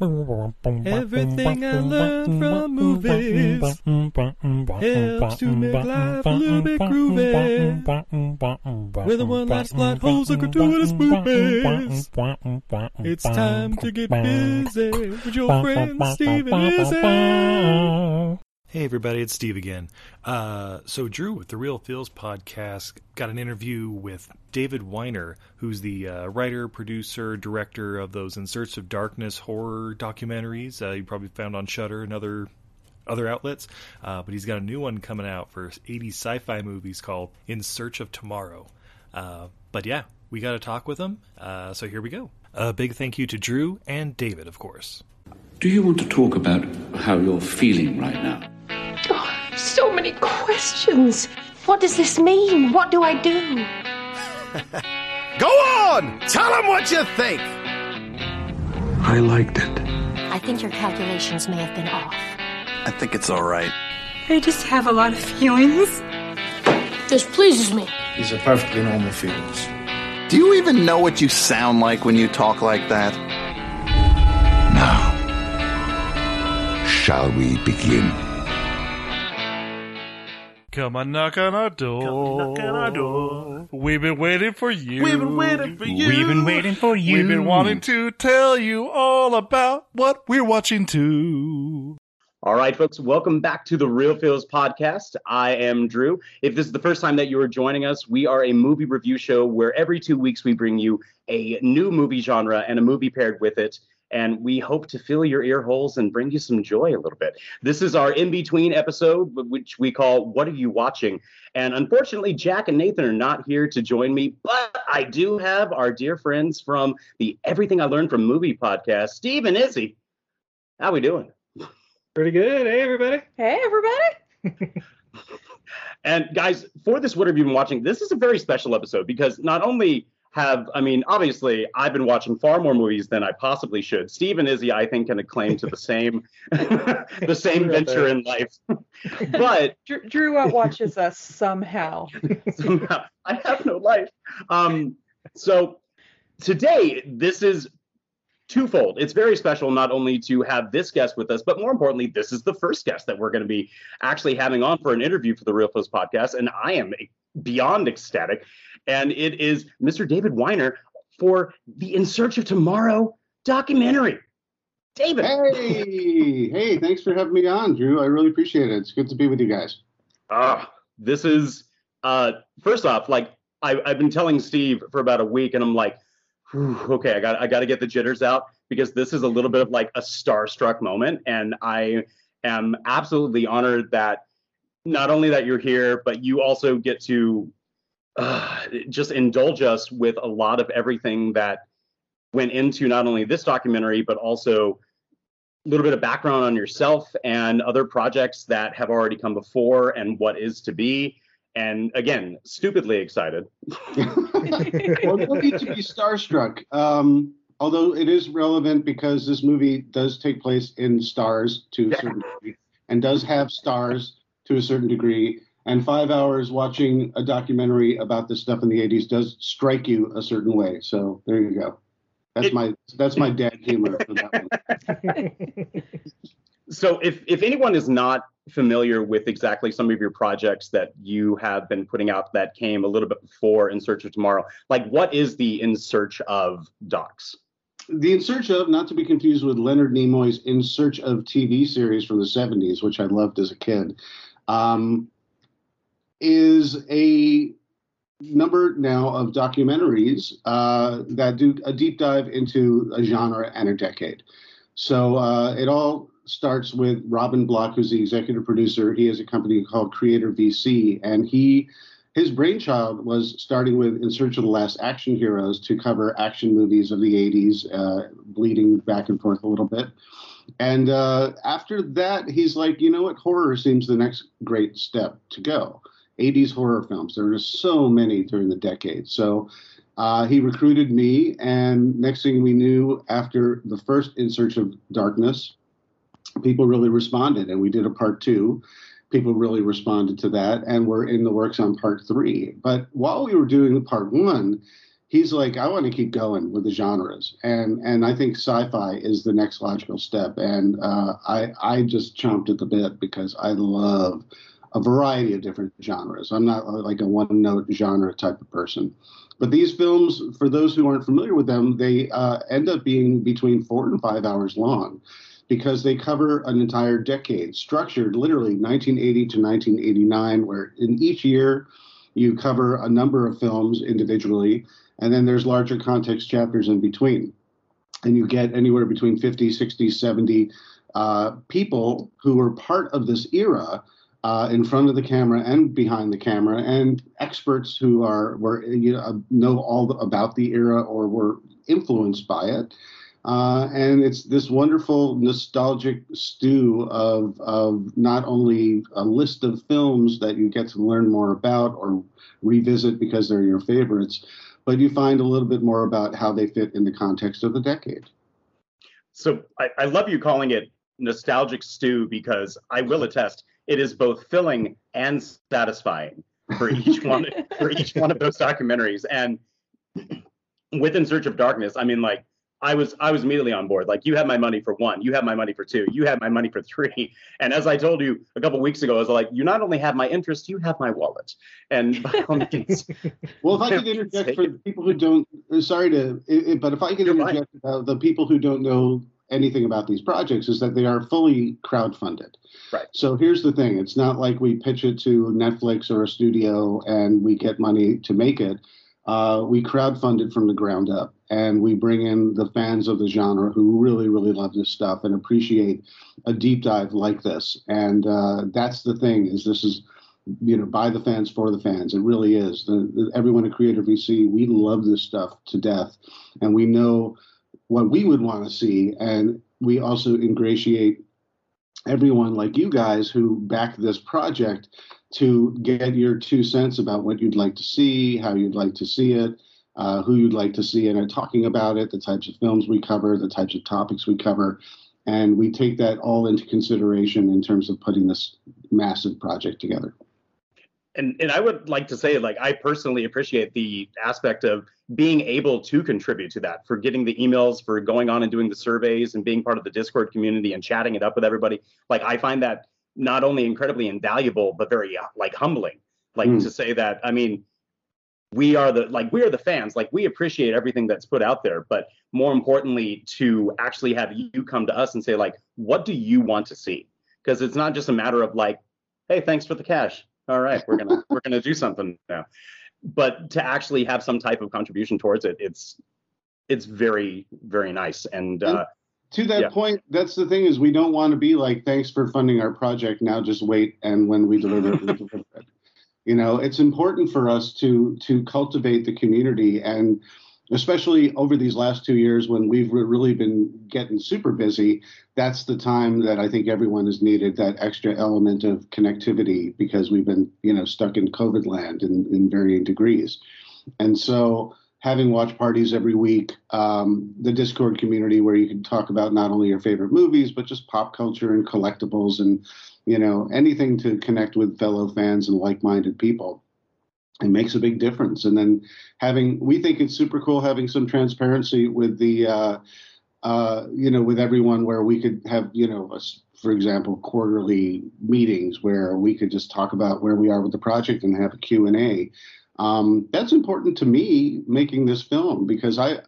Everything I learned from movies helps to make life a little bit groovy. With a one last plot holes and gratuitous movies. It's time to get busy with your friend Steve and Izzy. Hey everybody, it's Steve again. Uh, so Drew with the Real Feels podcast got an interview with David Weiner, who's the uh, writer, producer, director of those In Search of Darkness horror documentaries uh, you probably found on Shudder and other other outlets. Uh, but he's got a new one coming out for 80 sci-fi movies called In Search of Tomorrow. Uh, but yeah, we got to talk with him. Uh, so here we go. A big thank you to Drew and David, of course. Do you want to talk about how you're feeling right now? So many questions. What does this mean? What do I do? Go on! Tell them what you think! I liked it. I think your calculations may have been off. I think it's alright. I just have a lot of feelings. This pleases me. These are perfectly normal feelings. Do you even know what you sound like when you talk like that? Now, shall we begin? Come on, knock on our door. Knock on our door. We've been waiting for you. We've been waiting for you. We've been waiting for you. We've been wanting to tell you all about what we're watching too. All right, folks, welcome back to the Real Feels podcast. I am Drew. If this is the first time that you are joining us, we are a movie review show where every two weeks we bring you a new movie genre and a movie paired with it and we hope to fill your ear holes and bring you some joy a little bit. This is our in between episode, which we call What Are You Watching? And unfortunately, Jack and Nathan are not here to join me, but I do have our dear friends from the Everything I Learned from Movie podcast, Steve and Izzy. How we doing? Pretty good. Hey, everybody. Hey, everybody. and guys, for this What Have You Been Watching? This is a very special episode because not only have I mean, obviously, I've been watching far more movies than I possibly should. Steve and Izzy, I think, can acclaim to the same the same venture in life. but Drew, Drew watches us somehow. somehow, I have no life. Um, so today, this is twofold. It's very special not only to have this guest with us, but more importantly, this is the first guest that we're going to be actually having on for an interview for the Real Feels podcast, and I am beyond ecstatic and it is Mr. David Weiner for the In Search of Tomorrow documentary. David. Hey, hey, thanks for having me on, Drew. I really appreciate it. It's good to be with you guys. Ah, uh, this is uh first off, like I, I've been telling Steve for about a week, and I'm like, okay, I got I got to get the jitters out because this is a little bit of like a starstruck moment, and I am absolutely honored that not only that you're here, but you also get to uh, just indulge us with a lot of everything that went into not only this documentary, but also a little bit of background on yourself and other projects that have already come before and what is to be. And again, stupidly excited. well, no need to be starstruck. Um, although it is relevant because this movie does take place in stars to a certain degree and does have stars to a certain degree. And five hours watching a documentary about this stuff in the 80s does strike you a certain way. So there you go. That's it, my that's my dad humor for that one. so if if anyone is not familiar with exactly some of your projects that you have been putting out that came a little bit before In Search of Tomorrow, like what is the In Search of docs? The In Search of, not to be confused with Leonard Nimoy's In Search of TV series from the 70s, which I loved as a kid, um, is a number now of documentaries uh, that do a deep dive into a genre and a decade. So uh, it all starts with Robin Block, who's the executive producer. He has a company called Creator VC, and he his brainchild was starting with In Search of the Last Action Heroes to cover action movies of the 80s, uh, bleeding back and forth a little bit. And uh, after that, he's like, you know what? Horror seems the next great step to go. 80s horror films. There were just so many during the decade. So uh, he recruited me, and next thing we knew, after the first In Search of Darkness, people really responded, and we did a part two. People really responded to that, and we're in the works on part three. But while we were doing part one, he's like, I want to keep going with the genres, and and I think sci-fi is the next logical step. And uh, I I just chomped at the bit because I love a variety of different genres. I'm not like a one note genre type of person. But these films, for those who aren't familiar with them, they uh, end up being between four and five hours long because they cover an entire decade, structured literally 1980 to 1989, where in each year you cover a number of films individually, and then there's larger context chapters in between. And you get anywhere between 50, 60, 70 uh, people who were part of this era uh, in front of the camera and behind the camera, and experts who are were you know know all about the era or were influenced by it. Uh, and it's this wonderful nostalgic stew of of not only a list of films that you get to learn more about or revisit because they're your favorites, but you find a little bit more about how they fit in the context of the decade. So I, I love you calling it nostalgic stew because I will attest it is both filling and satisfying for each one for each one of those documentaries. And with In Search of Darkness, I mean, like I was I was immediately on board. Like you have my money for one, you have my money for two, you have my money for three. And as I told you a couple weeks ago, I was like, you not only have my interest, you have my wallet. And by all means, well, if I could interject for the people who don't, uh, sorry to, but if I could interject about the people who don't know anything about these projects is that they are fully crowdfunded. Right. So here's the thing: it's not like we pitch it to Netflix or a studio and we get money to make it. Uh, we crowdfund it from the ground up, and we bring in the fans of the genre who really, really love this stuff and appreciate a deep dive like this. And uh, that's the thing: is this is you know by the fans for the fans. It really is. The, the, everyone at Creator VC, we love this stuff to death, and we know what we would want to see. And we also ingratiate everyone like you guys who back this project to get your two cents about what you'd like to see, how you'd like to see it, uh, who you'd like to see in it, talking about it, the types of films we cover, the types of topics we cover. And we take that all into consideration in terms of putting this massive project together and and I would like to say, like, I personally appreciate the aspect of being able to contribute to that, for getting the emails, for going on and doing the surveys, and being part of the Discord community and chatting it up with everybody. Like, I find that not only incredibly invaluable, but very like humbling. Like mm. to say that, I mean, we are the like we are the fans. Like we appreciate everything that's put out there, but more importantly, to actually have you come to us and say, like, what do you want to see? Because it's not just a matter of like, hey, thanks for the cash all right, we're gonna we're gonna do something now. But to actually have some type of contribution towards it, it's it's very very nice. And, and uh, to that yeah. point, that's the thing is we don't want to be like, thanks for funding our project. Now just wait, and when we deliver it, we deliver it. You know, it's important for us to to cultivate the community and especially over these last two years when we've really been getting super busy, that's the time that I think everyone has needed that extra element of connectivity because we've been, you know, stuck in COVID land in, in varying degrees. And so having watch parties every week, um, the Discord community where you can talk about not only your favorite movies, but just pop culture and collectibles and, you know, anything to connect with fellow fans and like minded people it makes a big difference. And then having, we think it's super cool having some transparency with the, uh, uh, you know, with everyone where we could have, you know, a, for example, quarterly meetings where we could just talk about where we are with the project and have a Q and A. Um, that's important to me making this film because I,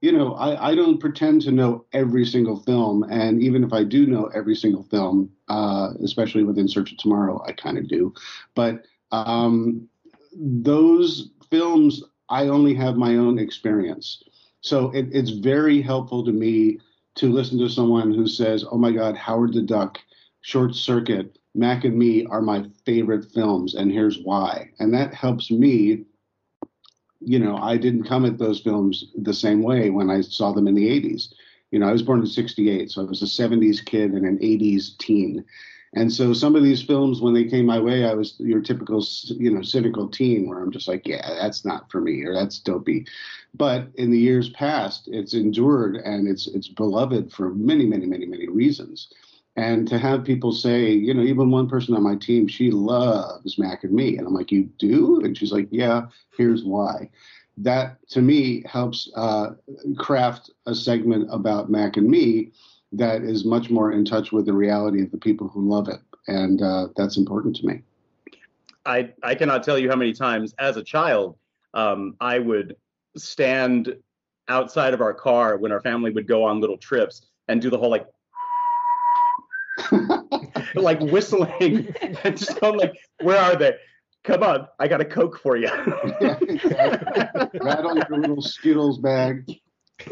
you know, I, I don't pretend to know every single film. And even if I do know every single film, uh, especially with In Search of Tomorrow, I kind of do. But um, those films, I only have my own experience. So it, it's very helpful to me to listen to someone who says, oh my God, Howard the Duck, Short Circuit, Mac and Me are my favorite films, and here's why. And that helps me. You know, I didn't come at those films the same way when I saw them in the 80s. You know, I was born in 68, so I was a 70s kid and an 80s teen. And so some of these films, when they came my way, I was your typical, you know, cynical teen where I'm just like, yeah, that's not for me or that's dopey. But in the years past, it's endured and it's it's beloved for many, many, many, many reasons. And to have people say, you know, even one person on my team, she loves Mac and me. And I'm like, you do? And she's like, yeah, here's why. That to me helps uh, craft a segment about Mac and me that is much more in touch with the reality of the people who love it, and uh, that's important to me. I I cannot tell you how many times as a child um, I would stand outside of our car when our family would go on little trips and do the whole like like whistling and just going like, where are they? Come on, I got a Coke for you. Rattle your little Skittles bag.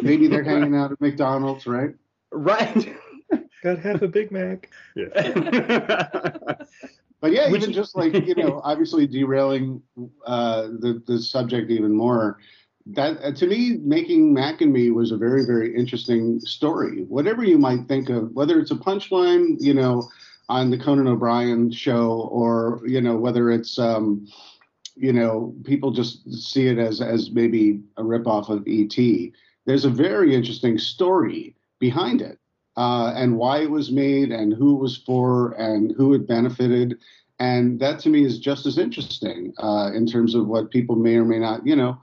Maybe they're hanging out at McDonald's, right? Right. Got half a Big Mac. Yeah. but yeah, Which, even just like you know, obviously derailing uh, the the subject even more. That uh, to me, making Mac and Me was a very very interesting story. Whatever you might think of, whether it's a punchline, you know, on the Conan O'Brien show, or you know, whether it's um, you know, people just see it as as maybe a ripoff of ET. There's a very interesting story behind it uh, and why it was made and who it was for and who it benefited. And that to me is just as interesting uh, in terms of what people may or may not, you know.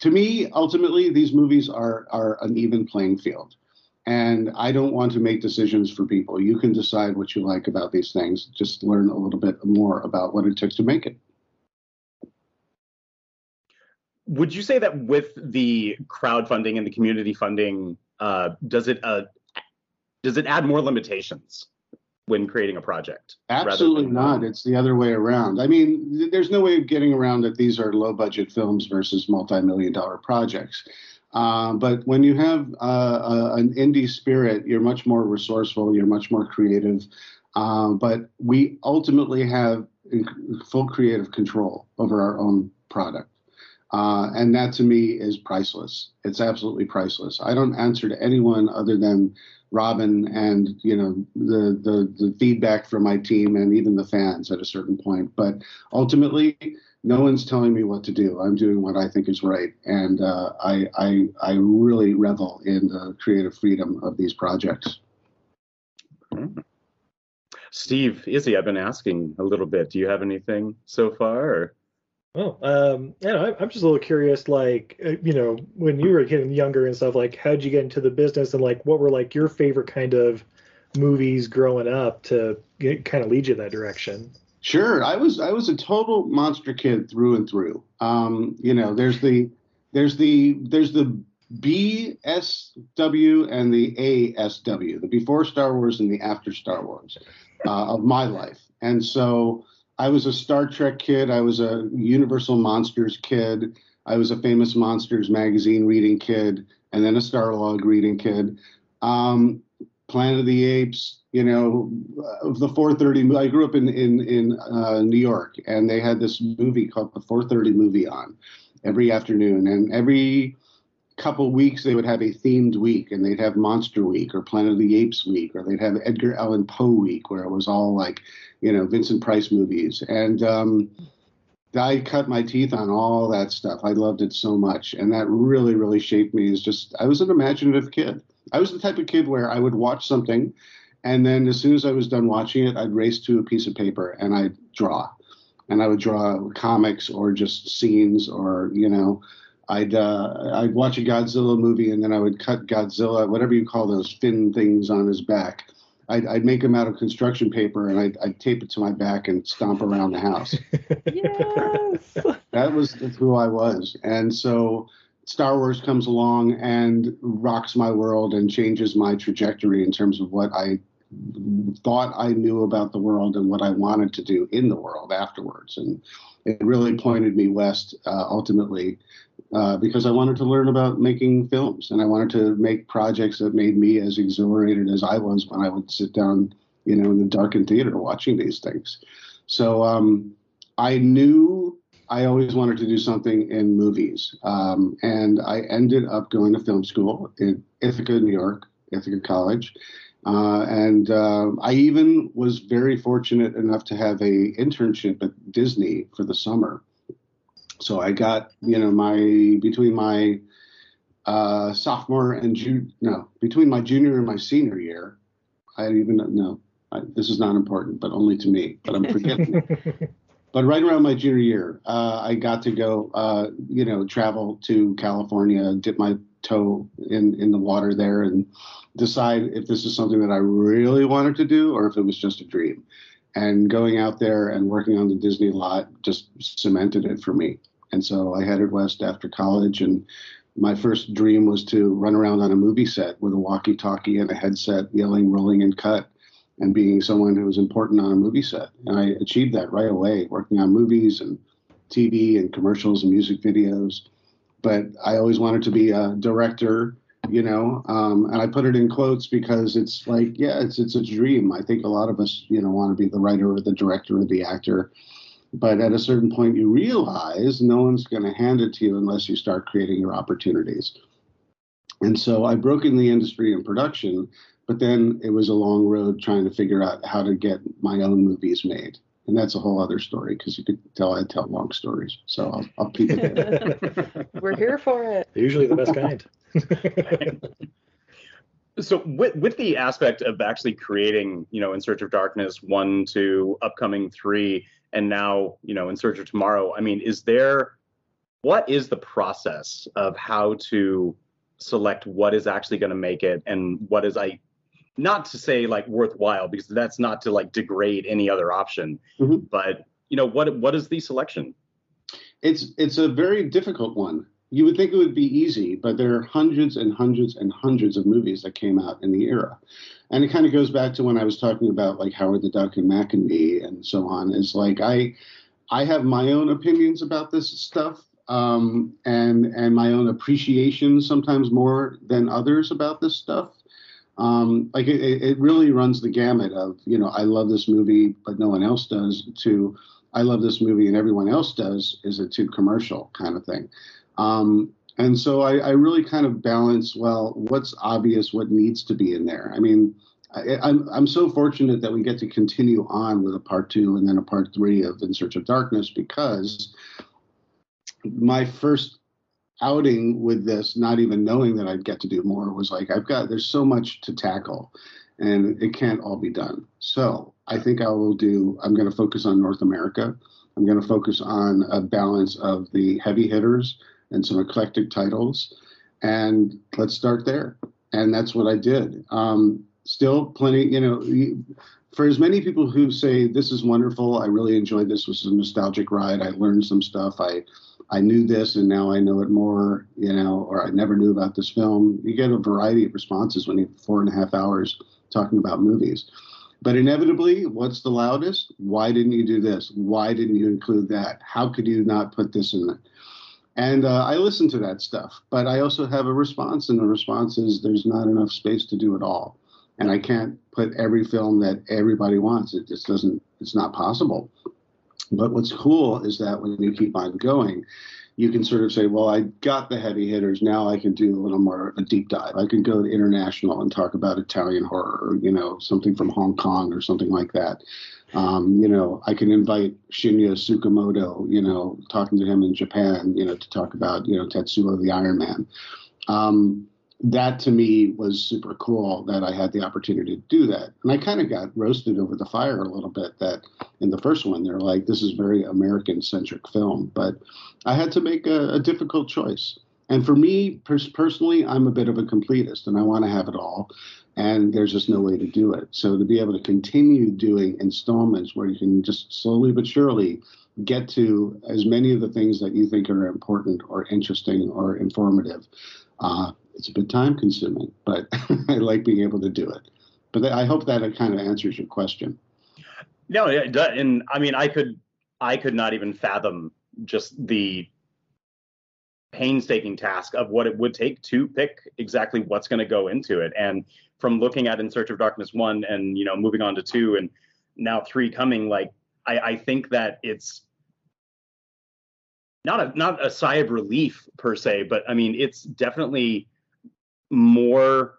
To me, ultimately, these movies are are an even playing field, and I don't want to make decisions for people. You can decide what you like about these things. Just learn a little bit more about what it took to make it. Would you say that with the crowdfunding and the community funding uh, does it uh, does it add more limitations when creating a project? Absolutely not. It's the other way around. I mean, there's no way of getting around that these are low budget films versus multi million dollar projects. Uh, but when you have uh, an indie spirit, you're much more resourceful, you're much more creative. Uh, but we ultimately have full creative control over our own product. Uh, and that to me is priceless. It's absolutely priceless. I don't answer to anyone other than Robin and you know the, the the feedback from my team and even the fans at a certain point. But ultimately, no one's telling me what to do. I'm doing what I think is right, and uh, I, I I really revel in the creative freedom of these projects. Steve, Izzy, I've been asking a little bit. Do you have anything so far? Or? Oh, um, I'm just a little curious. Like, uh, you know, when you were getting younger and stuff, like, how'd you get into the business, and like, what were like your favorite kind of movies growing up to get, kind of lead you in that direction? Sure, I was I was a total monster kid through and through. Um, you know, there's the there's the there's the BSW and the ASW, the before Star Wars and the after Star Wars uh, of my life, and so I was a Star Trek kid. I was a Universal Monsters kid. I was a Famous Monsters magazine reading kid, and then a Starlog reading kid. Um, Planet of the Apes, you know, uh, the 4:30. I grew up in in in uh, New York, and they had this movie called the 4:30 movie on every afternoon, and every couple weeks they would have a themed week and they'd have monster week or planet of the apes week or they'd have edgar allan poe week where it was all like you know vincent price movies. And um, i cut my teeth on all that stuff. I loved it so much. And that really really shaped me as just i was an imaginative kid. I was the type of kid where i would watch something and then as soon as i was done watching it i'd race to a piece of paper and i'd draw. And i would draw comics or just scenes or you know I'd uh, I'd watch a Godzilla movie and then I would cut Godzilla, whatever you call those fin things on his back. I'd, I'd make them out of construction paper and I'd, I'd tape it to my back and stomp around the house. yes. that was who I was, and so Star Wars comes along and rocks my world and changes my trajectory in terms of what I thought I knew about the world and what I wanted to do in the world afterwards. And it really pointed me west uh, ultimately uh, because I wanted to learn about making films and I wanted to make projects that made me as exhilarated as I was when I would sit down, you know, in the darkened theater watching these things. So um, I knew I always wanted to do something in movies. Um, and I ended up going to film school in Ithaca, New York, Ithaca College. Uh, and uh, I even was very fortunate enough to have a internship at Disney for the summer so I got you know my between my uh, sophomore and June no between my junior and my senior year, I even no I, this is not important, but only to me. But I'm forgetting. but right around my junior year, uh, I got to go uh, you know travel to California, dip my toe in in the water there, and decide if this is something that I really wanted to do or if it was just a dream and going out there and working on the Disney lot just cemented it for me. And so I headed west after college, and my first dream was to run around on a movie set with a walkie-talkie and a headset, yelling, rolling, and cut, and being someone who was important on a movie set. And I achieved that right away, working on movies and TV and commercials and music videos. But I always wanted to be a director you know um, and i put it in quotes because it's like yeah it's it's a dream. I think a lot of us you know want to be the writer or the director or the actor. But at a certain point you realize no one's going to hand it to you unless you start creating your opportunities. And so i broke in the industry in production but then it was a long road trying to figure out how to get my own movies made and that's a whole other story because you could tell I tell long stories. So I'll, I'll keep it there. We're here for it. Usually the best kind. so with with the aspect of actually creating, you know, In Search of Darkness one, two, upcoming three, and now you know In Search of Tomorrow. I mean, is there what is the process of how to select what is actually going to make it and what is I not to say like worthwhile because that's not to like degrade any other option, mm-hmm. but you know what what is the selection? It's it's a very difficult one you would think it would be easy, but there are hundreds and hundreds and hundreds of movies that came out in the era. And it kind of goes back to when I was talking about like Howard the Duck and Mac and Me and so on. Is like I I have my own opinions about this stuff. Um, and and my own appreciation sometimes more than others about this stuff. Um, like it, it really runs the gamut of you know I love this movie but no one else does to I love this movie and everyone else does is a too commercial kind of thing. Um, and so I, I, really kind of balance well what's obvious, what needs to be in there. I mean, I, I'm I'm so fortunate that we get to continue on with a part two and then a part three of In Search of Darkness because my first outing with this, not even knowing that I'd get to do more, was like I've got there's so much to tackle, and it can't all be done. So I think I will do. I'm going to focus on North America. I'm going to focus on a balance of the heavy hitters and some eclectic titles. And let's start there. And that's what I did. Um, still plenty, you know, for as many people who say this is wonderful, I really enjoyed this. This was a nostalgic ride. I learned some stuff. I I knew this and now I know it more, you know, or I never knew about this film. You get a variety of responses when you have four and a half hours talking about movies. But inevitably, what's the loudest? Why didn't you do this? Why didn't you include that? How could you not put this in it? And uh, I listen to that stuff, but I also have a response, and the response is there's not enough space to do it all. And I can't put every film that everybody wants. It just doesn't, it's not possible. But what's cool is that when you keep on going, you can sort of say, well, I got the heavy hitters. Now I can do a little more a deep dive. I can go to international and talk about Italian horror, or, you know, something from Hong Kong or something like that. Um, you know, I can invite Shinya Tsukamoto, you know, talking to him in Japan, you know, to talk about, you know, Tetsuo the Iron Man. Um, that to me was super cool that I had the opportunity to do that. And I kind of got roasted over the fire a little bit that in the first one, they're like, this is very American centric film. But I had to make a, a difficult choice. And for me pers- personally, I'm a bit of a completist and I want to have it all. And there's just no way to do it. So to be able to continue doing installments where you can just slowly but surely get to as many of the things that you think are important or interesting or informative. Uh, it's a bit time consuming, but I like being able to do it. But I hope that it kind of answers your question. No, and I mean, I could, I could not even fathom just the painstaking task of what it would take to pick exactly what's going to go into it. And from looking at In Search of Darkness one, and you know, moving on to two, and now three coming, like I, I think that it's not a not a sigh of relief per se, but I mean, it's definitely more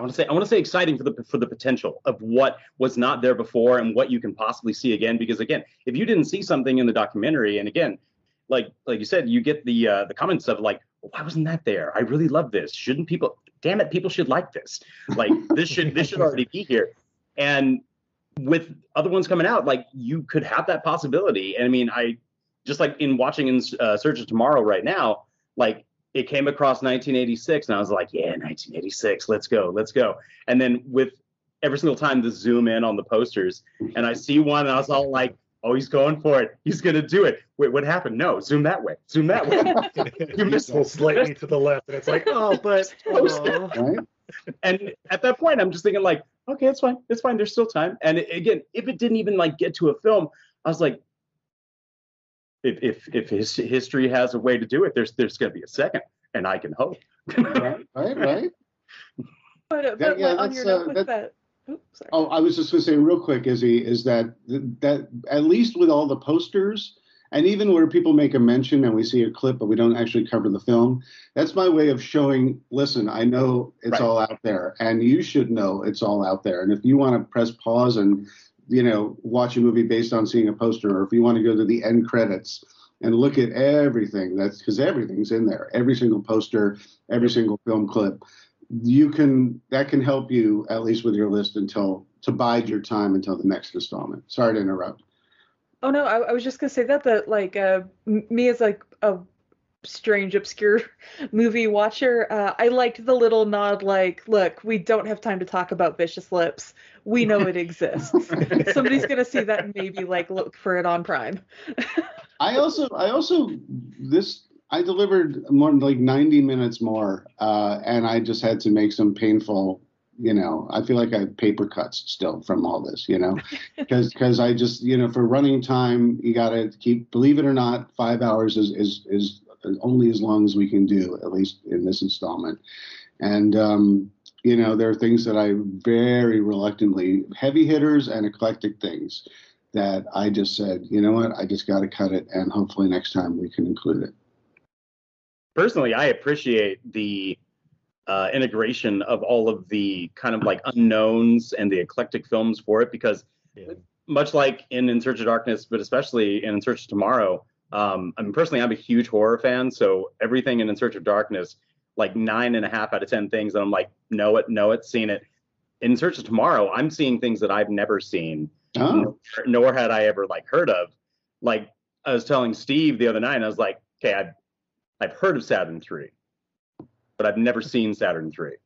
I want to say I want to say exciting for the for the potential of what was not there before and what you can possibly see again. Because again, if you didn't see something in the documentary, and again, like like you said, you get the uh, the comments of like, why wasn't that there? I really love this. Shouldn't people? Damn it, people should like this. Like this should this should already be here. And with other ones coming out, like you could have that possibility. And I mean, I just like in watching in uh, Search of Tomorrow right now, like it came across 1986 and I was like, yeah, 1986, let's go, let's go. And then with every single time the zoom in on the posters and I see one and I was all like, oh, he's going for it. He's going to do it. Wait, what happened? No, zoom that way. Zoom that way. you missed it slightly to the left and it's like, oh, but. Oh. And at that point, I'm just thinking like, okay, it's fine. It's fine. There's still time. And again, if it didn't even like get to a film, I was like, if if if his history has a way to do it, there's there's going to be a second, and I can hope. right, right, right. But, uh, but yeah, on your note uh, with that, that Oops, oh, I was just going to say real quick, Izzy, is that that at least with all the posters, and even where people make a mention and we see a clip, but we don't actually cover the film, that's my way of showing. Listen, I know it's right. all out there, and you should know it's all out there. And if you want to press pause and you know, watch a movie based on seeing a poster, or if you want to go to the end credits and look at everything, that's because everything's in there, every single poster, every single film clip. You can that can help you at least with your list until to bide your time until the next installment. Sorry to interrupt. Oh no, I, I was just gonna say that that like uh, me as like a strange obscure movie watcher. Uh, i liked the little nod like look we don't have time to talk about vicious lips. We know it exists. Somebody's gonna see that and maybe like look for it on prime. I also i also this i delivered more like 90 minutes more uh, and i just had to make some painful you know i feel like i have paper cuts still from all this you know? Because because i just you know for running time you got to keep believe it or not five hours is is is only as long as we can do, at least in this installment. And um, you know, there are things that I very reluctantly heavy hitters and eclectic things that I just said, you know what, I just got to cut it, and hopefully next time we can include it. Personally, I appreciate the uh, integration of all of the kind of like unknowns and the eclectic films for it because yeah. much like in In Search of Darkness, but especially in In Search of Tomorrow, um, I mean, personally, I'm a huge horror fan, so everything in In Search of Darkness, like nine and a half out of ten things that I'm like, know it, know it, seen it. In Search of Tomorrow, I'm seeing things that I've never seen, oh. nor, nor, had I ever like heard of. Like I was telling Steve the other night, I was like, okay, I've I've heard of Saturn Three, but I've never seen Saturn Three,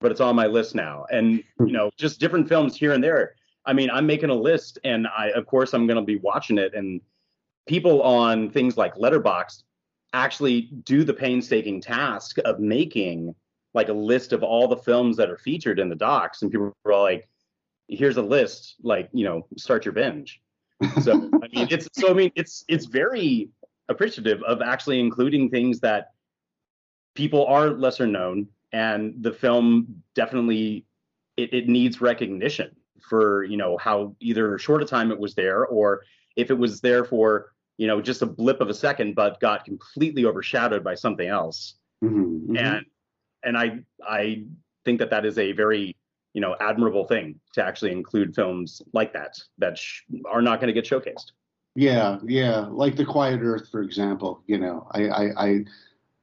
but it's on my list now, and you know, just different films here and there. I mean, I'm making a list, and I, of course, I'm going to be watching it and people on things like Letterboxd actually do the painstaking task of making like a list of all the films that are featured in the docs, and people are like, "Here's a list, like you know, start your binge." So I mean, it's so I mean, it's it's very appreciative of actually including things that people are lesser known, and the film definitely it, it needs recognition for you know how either short a time it was there or if it was there for you know just a blip of a second but got completely overshadowed by something else. Mm-hmm, mm-hmm. and and i i think that that is a very you know admirable thing to actually include films like that that sh- are not going to get showcased. Yeah yeah like the quiet earth for example you know i i i,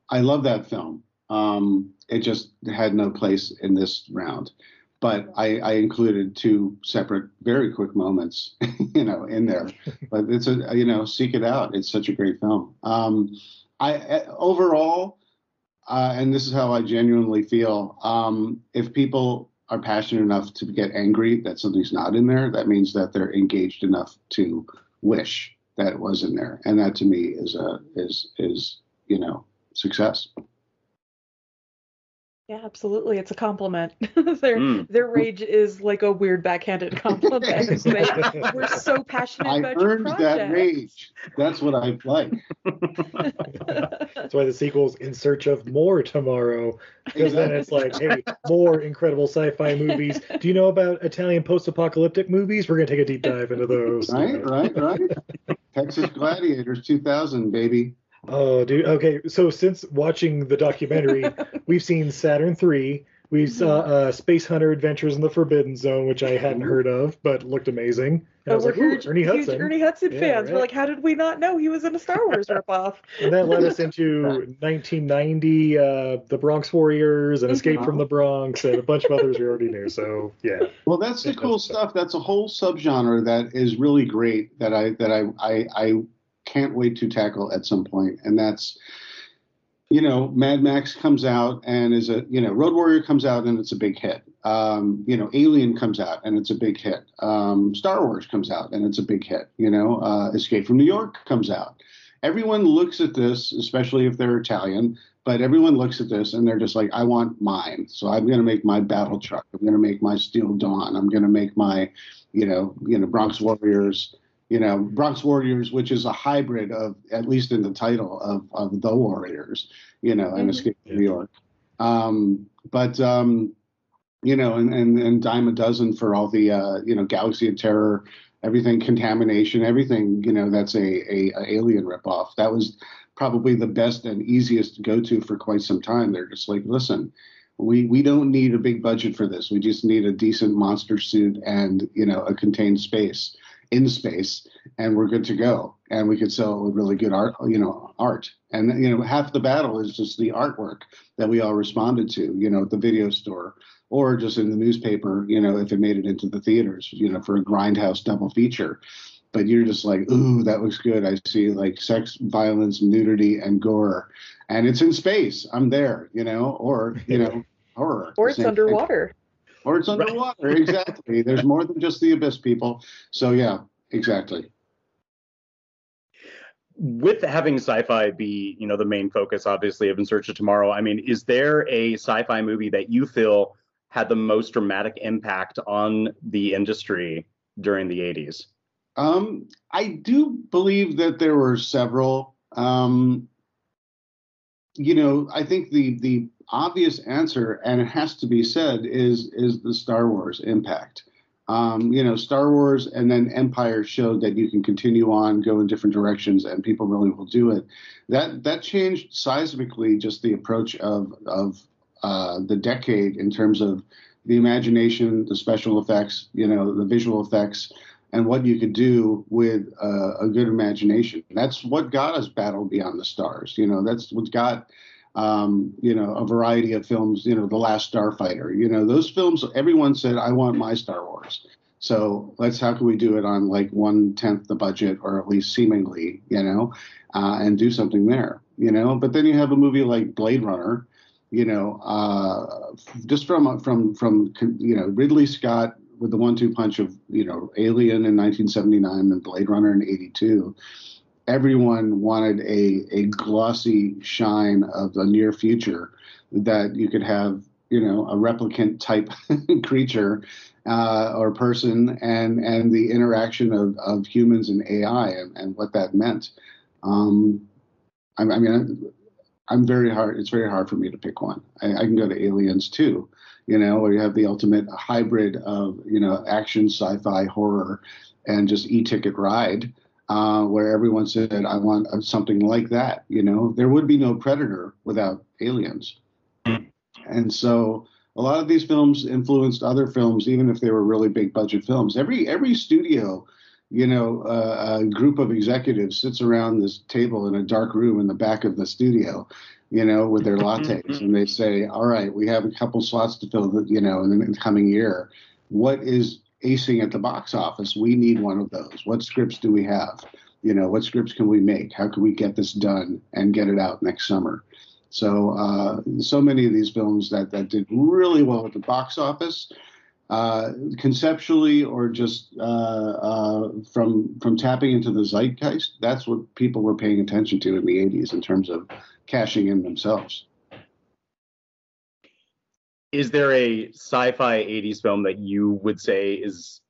I love that film. Um it just had no place in this round but I, I, included two separate, very quick moments, you know, in there. But it's a, you know, seek it out. It's such a great film. Um, I overall, uh, and this is how I genuinely feel. Um, if people are passionate enough to get angry that something's not in there, that means that they're engaged enough to wish that it was in there, and that to me is a is is you know success. Yeah, absolutely. It's a compliment. their mm. their rage is like a weird backhanded compliment. we're so passionate I about earned that rage. That's what I like. That's why the sequel's in search of more tomorrow. Because then it's like, hey, more incredible sci-fi movies. Do you know about Italian post-apocalyptic movies? We're gonna take a deep dive into those. Right, right, right. Texas Gladiators 2000, baby. Oh, dude. Okay, so since watching the documentary, we've seen Saturn three. We saw mm-hmm. uh, Space Hunter Adventures in the Forbidden Zone, which I hadn't heard of, but looked amazing. And I was we're like, huge, Ernie huge Hudson. Ernie Hudson yeah, fans. Right? We're like, how did we not know he was in a Star Wars ripoff? and that led us into 1990, uh, The Bronx Warriors, and Escape mm-hmm. from the Bronx, and a bunch of others we already knew. So yeah. Well, that's the cool stuff. That's a whole subgenre that is really great. That I that I I, I can't wait to tackle at some point, and that's you know, Mad Max comes out and is a, you know, Road Warrior comes out and it's a big hit. Um, you know, Alien comes out and it's a big hit. Um, Star Wars comes out and it's a big hit. You know, uh, Escape from New York comes out. Everyone looks at this, especially if they're Italian, but everyone looks at this and they're just like, I want mine. So I'm going to make my battle truck. I'm going to make my Steel Dawn. I'm going to make my, you know, you know, Bronx Warriors you know, Bronx Warriors, which is a hybrid of, at least in the title, of, of the Warriors, you know, and mm-hmm. New York. Um, but, um, you know, and, and, and dime a dozen for all the, uh, you know, Galaxy of Terror, everything, contamination, everything, you know, that's a, a, a alien ripoff. That was probably the best and easiest to go to for quite some time. They're just like, listen, we we don't need a big budget for this. We just need a decent monster suit and you know a contained space in space and we're good to go. And we could sell a really good art you know art. And you know half the battle is just the artwork that we all responded to you know at the video store or just in the newspaper you know if it made it into the theaters you know for a grindhouse double feature. But you're just like ooh that looks good. I see like sex violence nudity and gore. And it's in space. I'm there you know or you know horror. Or it's underwater or it's underwater. Right. exactly. There's more than just the abyss, people. So yeah, exactly. With having sci-fi be, you know, the main focus, obviously, of In Search of Tomorrow. I mean, is there a sci-fi movie that you feel had the most dramatic impact on the industry during the 80s? Um, I do believe that there were several. Um, you know, I think the the obvious answer, and it has to be said, is is the Star Wars impact. Um, you know, Star Wars and then Empire showed that you can continue on, go in different directions, and people really will do it. That that changed seismically just the approach of of uh, the decade in terms of the imagination, the special effects, you know, the visual effects, and what you could do with uh, a good imagination. That's what got us Battle Beyond the Stars. You know, that's what got um, you know, a variety of films, you know, The Last Starfighter, you know, those films, everyone said, I want my Star Wars. So let's, how can we do it on like one tenth the budget or at least seemingly, you know, uh, and do something there, you know? But then you have a movie like Blade Runner, you know, uh, just from, from, from, you know, Ridley Scott with the one two punch of, you know, Alien in 1979 and Blade Runner in 82 everyone wanted a, a glossy shine of the near future that you could have you know a replicant type creature uh, or person and and the interaction of, of humans and AI and, and what that meant. Um, I, I mean, I'm, I'm, very hard. It's very hard for me to pick one. I, I, can go to Aliens too, you know, or you have the ultimate hybrid of you know action, sci-fi, horror, and just e-ticket ride. Uh, where everyone said, "I want something like that." You know, there would be no Predator without Aliens, and so a lot of these films influenced other films, even if they were really big budget films. Every every studio, you know, uh, a group of executives sits around this table in a dark room in the back of the studio, you know, with their lattes, and they say, "All right, we have a couple slots to fill, the, you know, in the coming year. What is acing at the box office, we need one of those. What scripts do we have? You know, what scripts can we make? How can we get this done and get it out next summer? So, uh, so many of these films that that did really well at the box office, uh, conceptually or just uh, uh from from tapping into the zeitgeist. That's what people were paying attention to in the '80s in terms of cashing in themselves. Is there a sci-fi 80s film that you would say is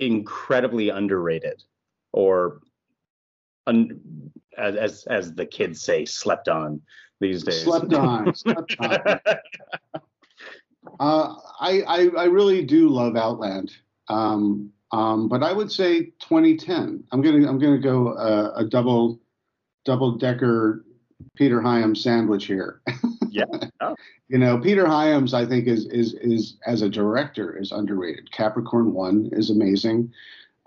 incredibly underrated or un, as, as as the kids say slept on these days? Slept on slept on. Uh, I, I i really do love outland. Um, um, but i would say 2010 i'm gonna i'm gonna go uh, a double double decker peter hyams sandwich here yeah oh. You know, Peter Hyams, I think, is is is as a director is underrated. Capricorn One is amazing.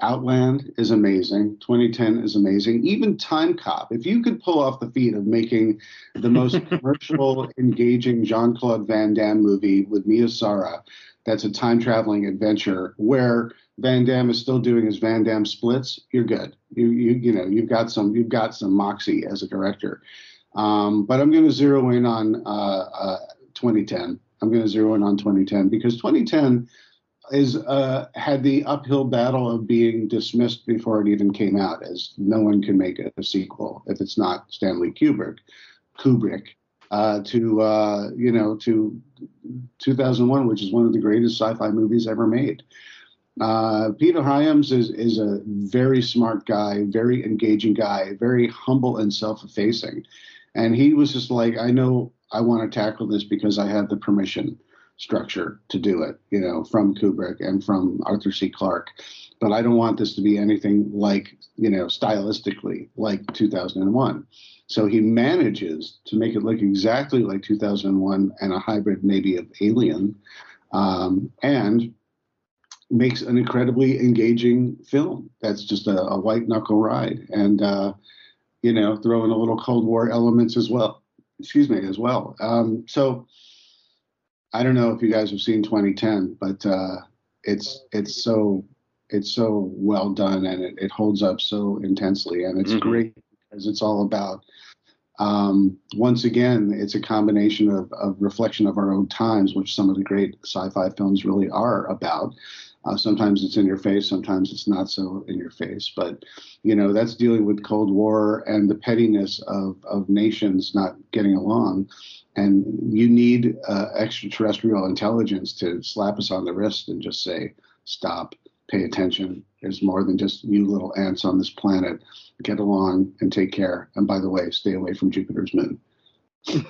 Outland is amazing. 2010 is amazing. Even Time Cop, if you could pull off the feat of making the most commercial, engaging Jean Claude Van Damme movie with Mia Sara, that's a time traveling adventure where Van Damme is still doing his Van Damme splits, you're good. You you you know you've got some you've got some moxie as a director. Um, but I'm going to zero in on uh, uh, 2010. I'm going to zero in on 2010 because 2010 is uh, had the uphill battle of being dismissed before it even came out, as no one can make a, sequel if it's not Stanley Kubrick. Kubrick uh, to uh, you know to 2001, which is one of the greatest sci-fi movies ever made. Uh, Peter Hyams is is a very smart guy, very engaging guy, very humble and self-effacing, and he was just like, I know I want to tackle this because I have the permission structure to do it, you know, from Kubrick and from Arthur C. Clarke. But I don't want this to be anything like, you know, stylistically like 2001. So he manages to make it look exactly like 2001 and a hybrid maybe of Alien, um, and makes an incredibly engaging film. That's just a, a white knuckle ride, and uh, you know, throw in a little Cold War elements as well excuse me, as well. Um, so I don't know if you guys have seen 2010, but uh, it's it's so it's so well done and it, it holds up so intensely, and it's mm-hmm. great because it's all about. Um, once again, it's a combination of, of reflection of our own times, which some of the great sci-fi films really are about. Uh, sometimes it's in your face, sometimes it's not so in your face. But you know that's dealing with Cold War and the pettiness of of nations not getting along, and you need uh, extraterrestrial intelligence to slap us on the wrist and just say stop, pay attention. There's more than just you little ants on this planet. Get along and take care. And by the way, stay away from Jupiter's moon.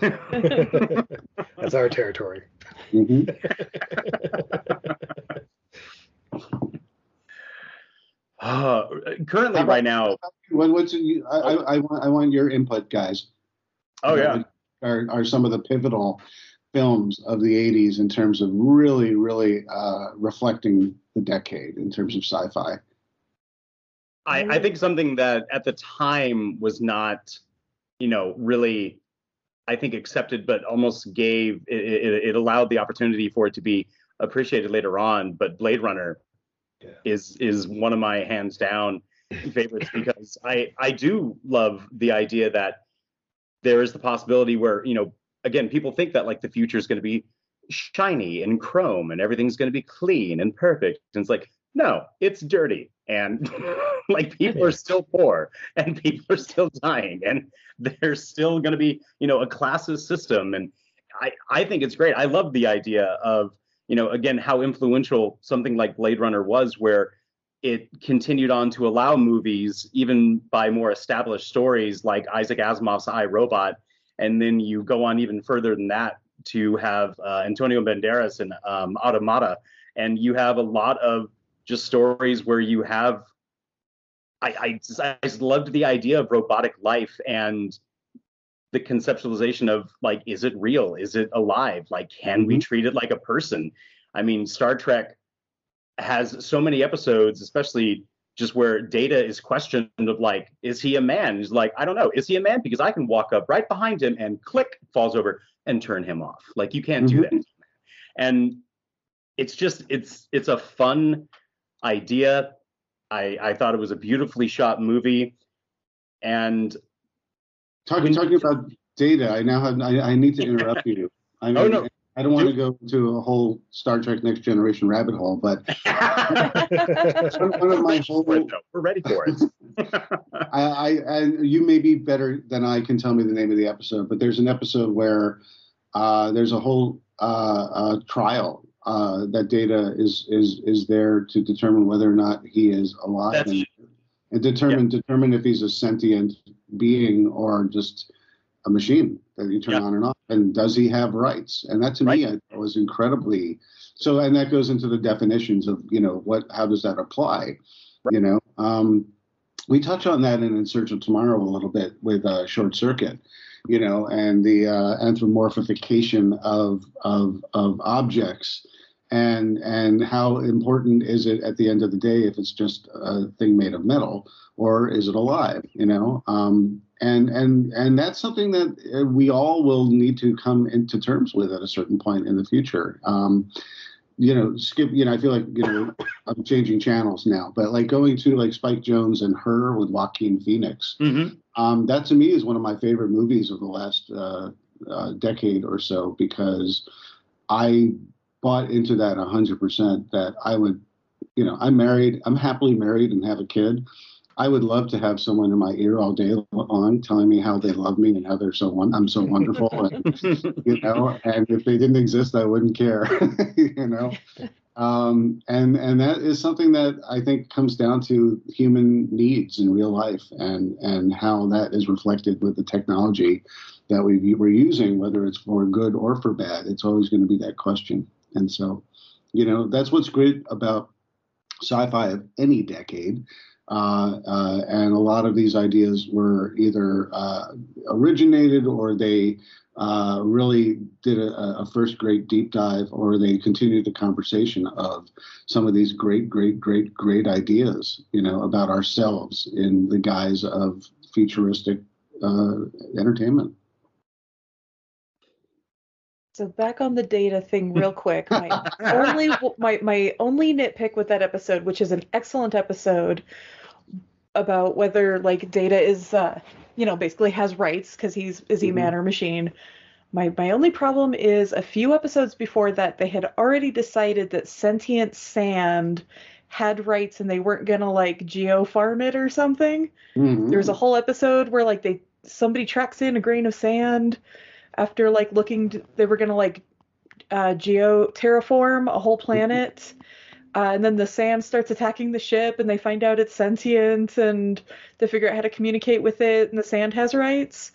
That's our territory. Mm-hmm. Uh, currently, right now, what, what's I, I, I, want I want your input, guys. Oh yeah, are are some of the pivotal films of the '80s in terms of really, really uh, reflecting the decade in terms of sci-fi. I, I think something that at the time was not, you know, really, I think accepted, but almost gave it, it, it allowed the opportunity for it to be appreciated later on. But Blade Runner yeah. is is one of my hands down favorites because I I do love the idea that there is the possibility where you know again people think that like the future is going to be shiny and chrome and everything's going to be clean and perfect. And it's like no it's dirty and like people are still poor and people are still dying and there's still going to be you know a classes system. And i i think it's great. I love the idea of you know, again, how influential something like Blade Runner was, where it continued on to allow movies, even by more established stories like Isaac Asimov's I Robot, and then you go on even further than that to have uh, Antonio Banderas and um, Automata, and you have a lot of just stories where you have. I I just, I just loved the idea of robotic life and the conceptualization of like, is it real? Is it alive? Like, can we mm-hmm. treat it like a person? I mean, Star Trek has so many episodes, especially just where data is questioned of like, is he a man? He's like, I don't know. Is he a man? Because I can walk up right behind him and click, falls over and turn him off. Like you can't do mm-hmm. that. And it's just it's it's a fun idea. I I thought it was a beautifully shot movie. And talking talking about data, I now have I, I need to interrupt you. I mean, Oh, no. I don't want to go to a whole Star Trek Next Generation rabbit hole, but one, of my whole we're ready for it. I, I, I you may be better than I can tell me the name of the episode, but there's an episode where uh, there's a whole uh, uh, trial uh, that Data is is is there to determine whether or not he is alive and, and determine determine if he's a sentient being or just a machine that you turn on and off. And does he have rights? And that to me I was incredibly so. And that goes into the definitions of you know what how does that apply? You know. Um, we touch on that in In Search of Tomorrow a little bit with uh, Short Circuit, you know, and the uh, anthropomorphification of, of of objects, and and how important is it at the end of the day if it's just a thing made of metal or is it alive, you know? Um, and and and that's something that uh, we all will need to come into terms with at a certain point in the future. Um, you know, skip. You know, I feel like you know I'm changing channels now, but like going to like Spike Jonze and Her with Joaquin Phoenix. Um, that to me is one of my favorite movies of the last uh, uh, decade or so because I bought into that 100% that I would, you know, I'm married, I'm happily married and have a kid. I would love to have someone in my ear all day long telling me how they love me and how they're so one, I'm so wonderful, and, you know. And if they didn't exist, I wouldn't care, you know. Um, and and that is something that I think comes down to human needs in real life, and and how that is reflected with the technology that we we're using, whether it's for good or for bad. It's always going to be that question. And so, you know, that's what's great about sci-fi of any decade. Uh, uh, and a lot of these ideas were either uh, originated or they uh, really did a, a first great deep dive or they continued the conversation of some of these great, great, great, great ideas, you know, about ourselves in the guise of futuristic uh, entertainment. So back on the data thing real quick. My only my my only nitpick with that episode, which is an excellent episode about whether like data is uh you know basically has rights because he's is he man or machine. My my only problem is a few episodes before that they had already decided that sentient sand had rights and they weren't gonna like geo farm it or something. There was a whole episode where like they somebody tracks in a grain of sand after like looking to, they were gonna like uh geo terraform a whole planet uh, and then the sand starts attacking the ship and they find out it's sentient and they figure out how to communicate with it and the sand has rights.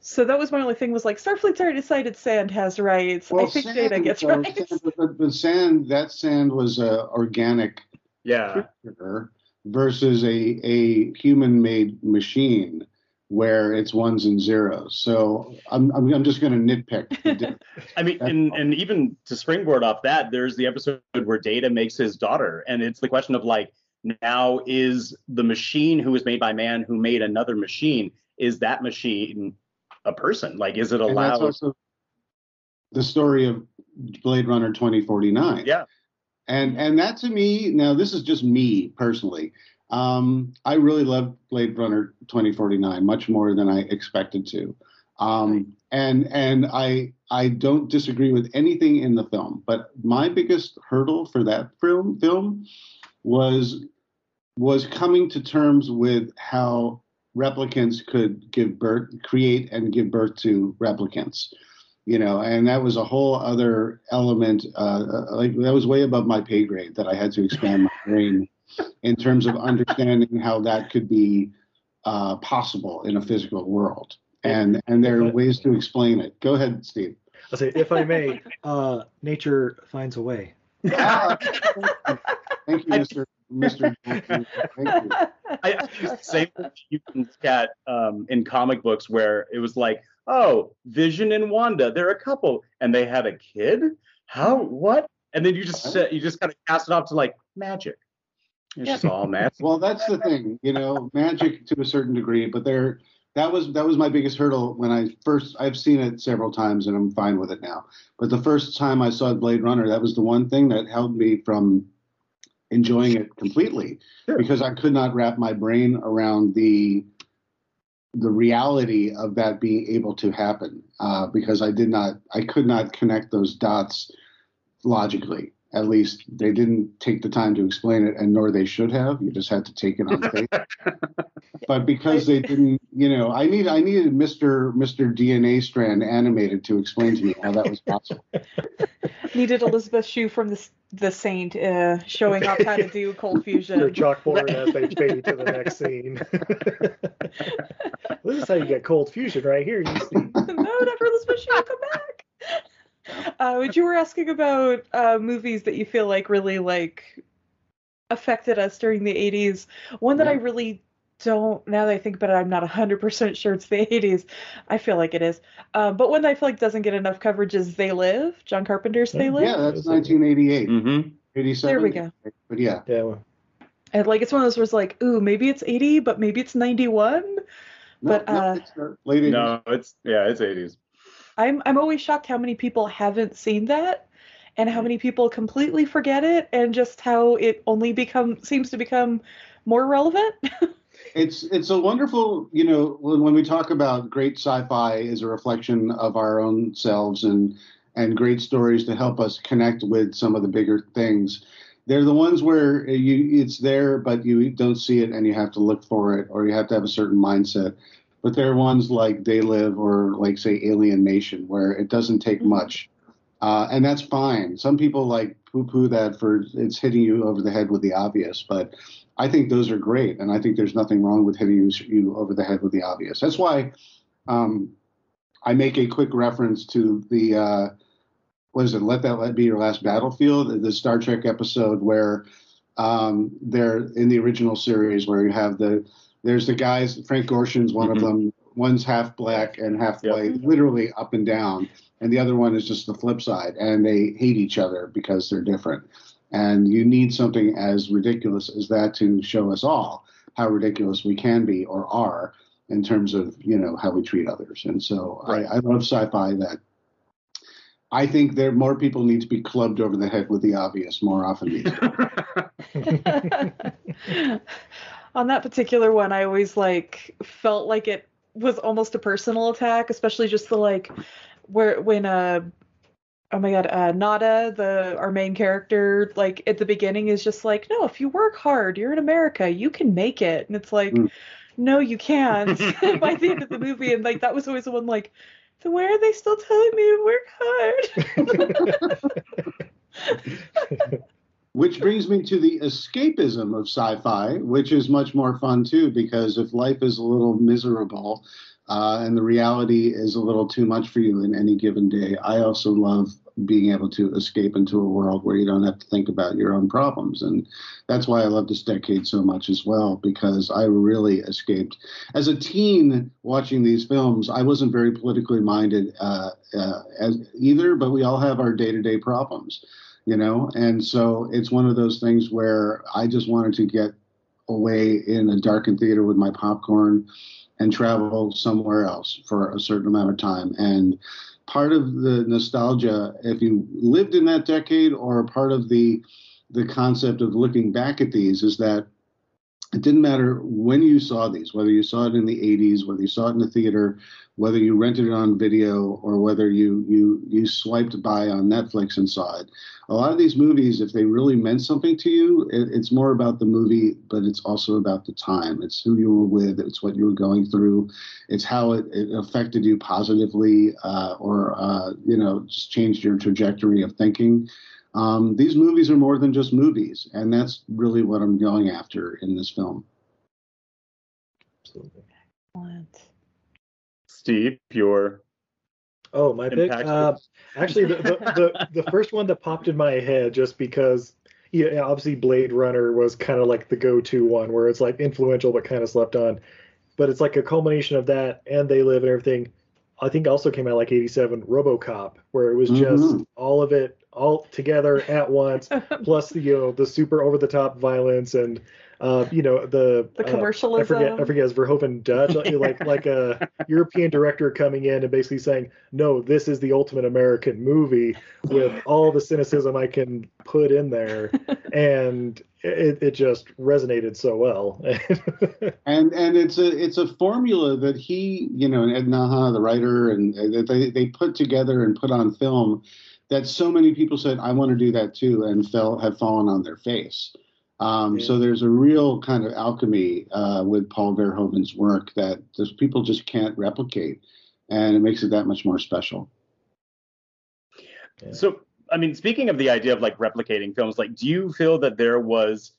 So that was my only thing was like starfleet's already decided sand has rights. I think data gets uh, rights. sand- but, but sand, that sand was uh, organic yeah. creature versus a, a human-made machine where it's ones and zeros. So I'm, I'm, I'm just going to nitpick. I mean, and, and even to springboard off that, there's the episode where Data makes his daughter, and it's the question of like, now is the machine who was made by man who made another machine, is that machine a person? Like, is it And that's allowed? also the story of Blade Runner 2049. Yeah. And and that to me, now this is just me personally. Um, I really loved Blade Runner 2049 much more than I expected to. Um, and and I I don't disagree with anything in the film, but my biggest hurdle for that film film was was coming to terms with how replicants could give birth, create and give birth to replicants. You know, and that was a whole other element. Uh, uh, like that was way above my pay grade that I had to expand my brain in terms of understanding how that could be uh, possible in a physical world. And and there are ways to explain it. Go ahead, Steve. I'll say, if I may, uh, nature finds a way. Thank you, Mr. Mr. Thank you. I, I used the same mutants cat um, in comic books where it was like, oh, Vision and Wanda, they're a couple, and they had a kid. How? What? And then you just said you just kind of cast it off to like magic. It's just all magic. Well, that's the thing, you know, magic to a certain degree, but there that was that was my biggest hurdle when I first I've seen it several times and I'm fine with it now. But the first time I saw Blade Runner, that was the one thing that held me from enjoying it completely Sure. because I could not wrap my brain around the the reality of that being able to happen uh, because I did not I could not connect those dots logically. At least they didn't take the time to explain it, and nor they should have. You just had to take it on faith. but because they didn't, you know, I need I needed Mr. Mr. DNA strand animated to explain to me how that was possible. Needed Elizabeth Shue from the the Saint uh, showing up how to do cold fusion. Their chalkboard as they fade to the next scene. this is how you get cold fusion right here. You see. no, never Elizabeth Shue, come back. Uh, but you were asking about uh, movies that you feel like really like affected us during the 80s. One that I really don't, now that I think about it, I'm not 100% sure it's the 80s. I feel like it is. Uh, but one that I feel like doesn't get enough coverage is They Live, John Carpenter's They Live. Yeah, that's 1988, Mm-hmm. 87. There we go. But yeah, Yeah. Well, And like it's one of those where it's like, ooh, maybe it's 80, but maybe it's 91. No, But, no, uh, it's not. late 80s. No, it's yeah, it's 80s. I'm I'm always shocked how many people haven't seen that and how mm-hmm. many people completely forget it and just how it only become seems to become more relevant. it's it's a wonderful you know when, when we talk about great sci-fi is a reflection of our own selves and and great stories to help us connect with some of the bigger things. They're the ones where you it's there but you don't see it and you have to look for it or you have to have a certain mindset but there are ones like they live or like say alien nation where it doesn't take much uh, and that's fine some people like poo-poo that for it's hitting you over the head with the obvious but I think those are great, and I think there's nothing wrong with hitting you, you over the head with the obvious. That's why um, I make a quick reference to the uh, what is it? Let that let be your last battlefield, the- the Star Trek episode where um, they're in the original series where you have the there's the guys Frank Gorshin's one of mm-hmm. them. One's half black and half white, literally up and down, and the other one is just the flip side, and they hate each other because they're different. And you need something as ridiculous as that to show us all how ridiculous we can be or are in terms of you know how we treat others. And so I, I love sci-fi that I think there more people need to be clubbed over the head with the obvious more often. On that particular one, I always like felt like it was almost a personal attack, especially just the like where when uh oh my god, uh Nada, the our main character, like at the beginning is just like, no, if you work hard, you're in America, you can make it. And it's like, no, you can't by the end of the movie. And like that was always the one like, then why are they still telling me to work hard? Which brings me to the escapism of sci-fi, which is much more fun too, because if life is a little miserable uh, and the reality is a little too much for you in any given day, I also love being able to escape into a world where you don't have to think about your own problems. And that's why I love this decade so much as well, because I really escaped. As a teen watching these films, I wasn't very politically minded uh, uh, as either, but we all have our day to day problems you know? And so it's one of those things where i just wanted to get away in a darkened theater with my popcorn and travel somewhere else for a certain amount of time. And part of the nostalgia if you lived in that decade or part of the the concept of looking back at these is that it didn't matter when you saw these, whether you saw it in the 80s, whether you saw it in the theater, whether you rented it on video, or whether you you you swiped by on Netflix and saw it. A lot of these movies, if they really meant something to you, it, it's more about the movie, but it's also about the time. It's who you were with, it's what you were going through, it's how it, it affected you positively, uh, or uh, you know, just changed your trajectory of thinking. Um, these movies are more than just movies, and that's really what I'm going after in this film. Absolutely. Excellent. Steve, your Oh, my pick. Uh, actually, the, the, the the first one that popped in my head just because yeah, obviously Blade Runner was kind of like the go-to one where it's like influential but kind of slept on. But it's like a culmination of that and They Live and everything. I think also came out like 87 RoboCop where it was just mm-hmm. all of it all together at once plus the you know the super over the top violence and uh, you know the the commercialism. Uh, I forget. I forget. Is Verhoeven Dutch like like a European director coming in and basically saying, "No, this is the ultimate American movie with all the cynicism I can put in there," and it, it just resonated so well. and and it's a it's a formula that he you know and Ed Naha the writer and they they put together and put on film that so many people said I want to do that too and fell have fallen on their face. Um, yeah. So there's a real kind of alchemy uh, with Paul Verhoeven's work that just people just can't replicate, and it makes it that much more special. Yeah. So, I mean, speaking of the idea of like replicating films, like, do you feel that there was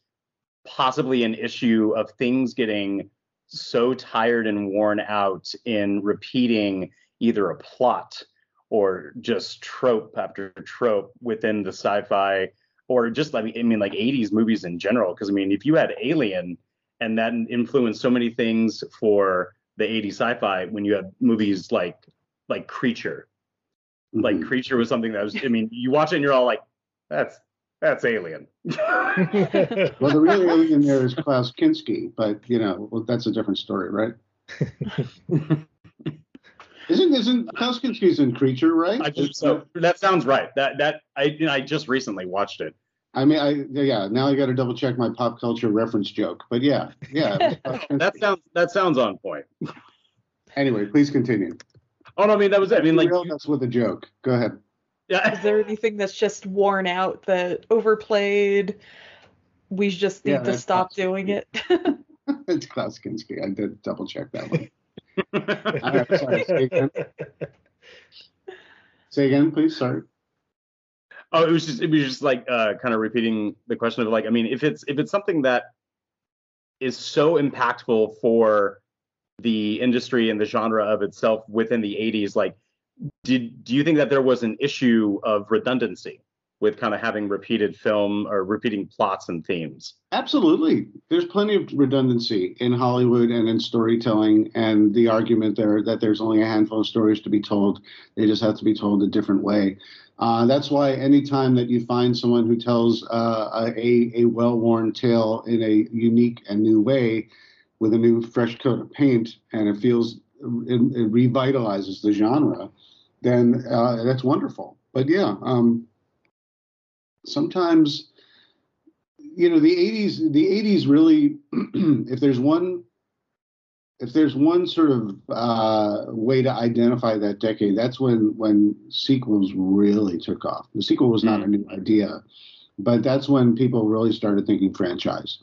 possibly an issue of things getting so tired and worn out in repeating either a plot or just trope after trope within the sci-fi or just like I mean like 80s movies in general because I mean if you had Alien and that influenced so many things for the 80s sci-fi when you have movies like like Creature mm-hmm. like Creature was something that was I mean you watch it and you're all like that's that's Alien. well, the real alien there is Klaus Kinski, but you know well, that's a different story, right? Isn't isn't Klaus Kinski's in Creature, right? I think so. That sounds right. That that I you know, I just recently watched it. I mean, I yeah. Now I got to double check my pop culture reference joke, but yeah, yeah. that sounds that sounds on point. Anyway, please continue. Oh no, I mean that was it. I mean like that's with a joke. Go ahead. Yeah. Is there anything that's just worn out, that overplayed? We just need yeah, to stop Klaus doing it. it's Klaus Kinski. I did double check that one. Say again. Say again, please. Sorry. Oh, it was just it was just like uh, kind of repeating the question of like, I mean, if it's if it's something that is so impactful for the industry and the genre of itself within the 80s, like, did do you think that there was an issue of redundancy? With kind of having repeated film or repeating plots and themes. Absolutely. There's plenty of redundancy in Hollywood and in storytelling, and the argument there that there's only a handful of stories to be told. They just have to be told a different way. Uh, that's why anytime that you find someone who tells uh, a, a well worn tale in a unique and new way with a new fresh coat of paint and it feels it, it revitalizes the genre, then uh, that's wonderful. But yeah, um, sometimes you know the 80s the 80s really if there's one if there's one sort of uh, way to identify that decade that's when when sequels really took off. The sequel was not a new idea but that's when people really started thinking franchise.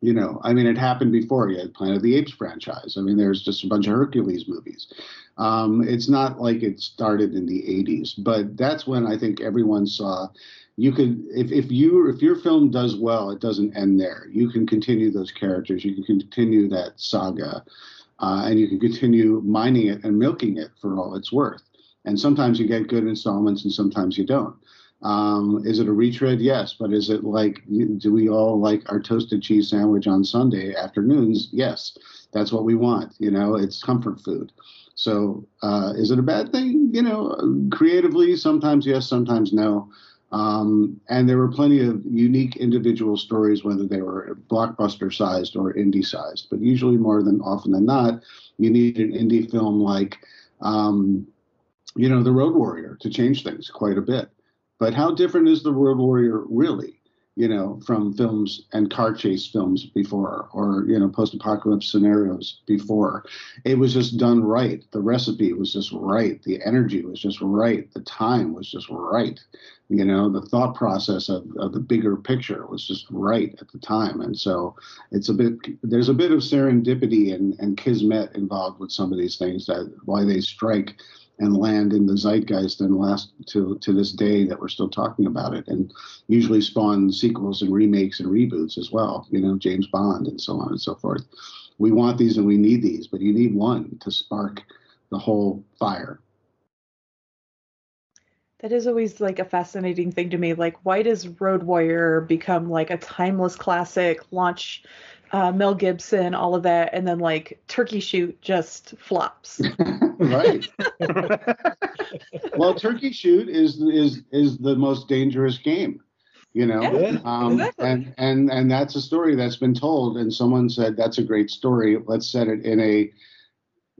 You know i mean it happened before you had planet of the apes franchise. I mean there's just a bunch of hercules movies. Um, it's not like it started in the 80s but that's when i think everyone saw you could if, if you if your film does well it doesn't end there. You can continue those characters. You can continue that saga uh, and you can continue mining it and milking it for all it's worth. And sometimes you get good installments and sometimes you don't. Um, is it a retread? Yes. But is it like do we all like our toasted cheese sandwich on sunday afternoons? Yes. That's what we want you know it's comfort food. So uh, is it a bad thing? You know creatively sometimes yes sometimes no um, and there were plenty of unique individual stories, whether they were blockbuster sized or indie sized. But usually, more than often than not, you need an indie film like, um, you know, The Road Warrior to change things quite a bit. But how different is The Road Warrior really? You know, from films and car chase films before, or you know, post-apocalypse scenarios before. It was just done right. The recipe was just right. The energy was just right. The time was just right. You know, the thought process of, of the bigger picture was just right at the time. And so it's a bit there's a bit of serendipity and, and kismet involved with some of these things that why they strike and land in the zeitgeist and last to to this day that we're still talking about it and usually spawn sequels and remakes and reboots as well you know james bond and so on and so forth we want these and we need these but you need one to spark the whole fire That is always like a fascinating thing to me. Like, why does Road Warrior become like a timeless classic, launch uh, Mel Gibson, all of that, and then like Turkey Shoot just flops? right. well, Turkey Shoot is is is the most dangerous game, you know. Yeah, um, exactly. And and and that's a story that's been told, and someone said that's a great story. Let's set it in a,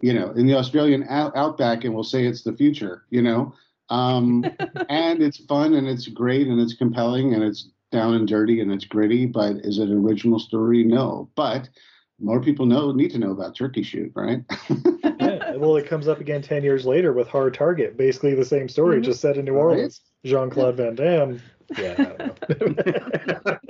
you know, in the Australian out- outback, and we'll say it's the future, you know. Um, and it's fun and it's great and it's compelling and it's down and dirty and it's gritty. But is it an original story? No. But more people know need to know about Turkey Shoot, right? yeah, well, it comes up again 10 years later with Hard Target. Basically the same story, Mhm. just set in New Orleans. Jean Claude Van Damme. Yeah. I don't know.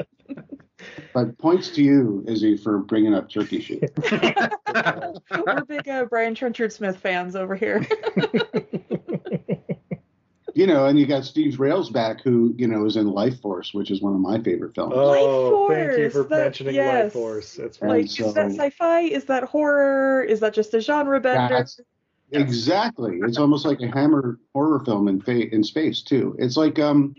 But points to you, Izzy, for bringing up Turkey Shoot. We're big uh, Brian Trenchard Smith fans over here. You know, and you got Steve Railsback, who you know is in Life Force, which is one of my favorite films. Oh, thank you for that- mentioning yes. Life Force. It's And like, right. is that sci-fi? Is that horror? Is that just a genre bender? That's- Exactly. It's almost like a Hammer horror film in fa- in space too. It's like um,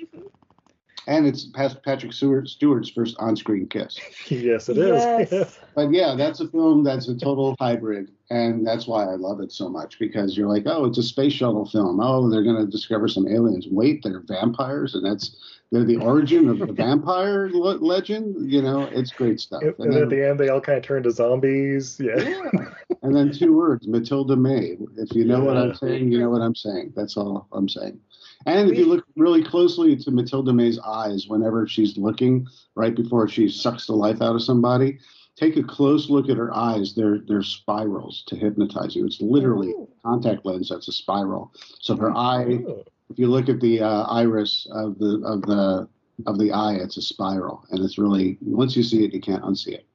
and it's Pat- Patrick Stewart, Stewart's first on-screen kiss. yes, it is. Yes. But yeah, that's a film that's a total hybrid, and that's why I love it so much because you're like, oh, it's a space shuttle film. Oh, they're going to discover some aliens. Wait, they're vampires, and that's they're the origin of the vampire le- legend. You know, it's great stuff. and And then at the end, they all kind of turn to zombies. Yeah. yeah. and then two words, Mathilda May. If you know what I'm saying, you know what I'm saying. That's all I'm saying. And if you look really closely to Mathilda May's eyes, whenever she's looking right before she sucks the life out of somebody, take a close look at her eyes. They're they're spirals to hypnotize you. It's literally Ooh. contact lens that's a spiral. So her eye, Oh. if you look at the uh, iris of the of the of the eye, it's a spiral, and it's really once you see it, you can't unsee it.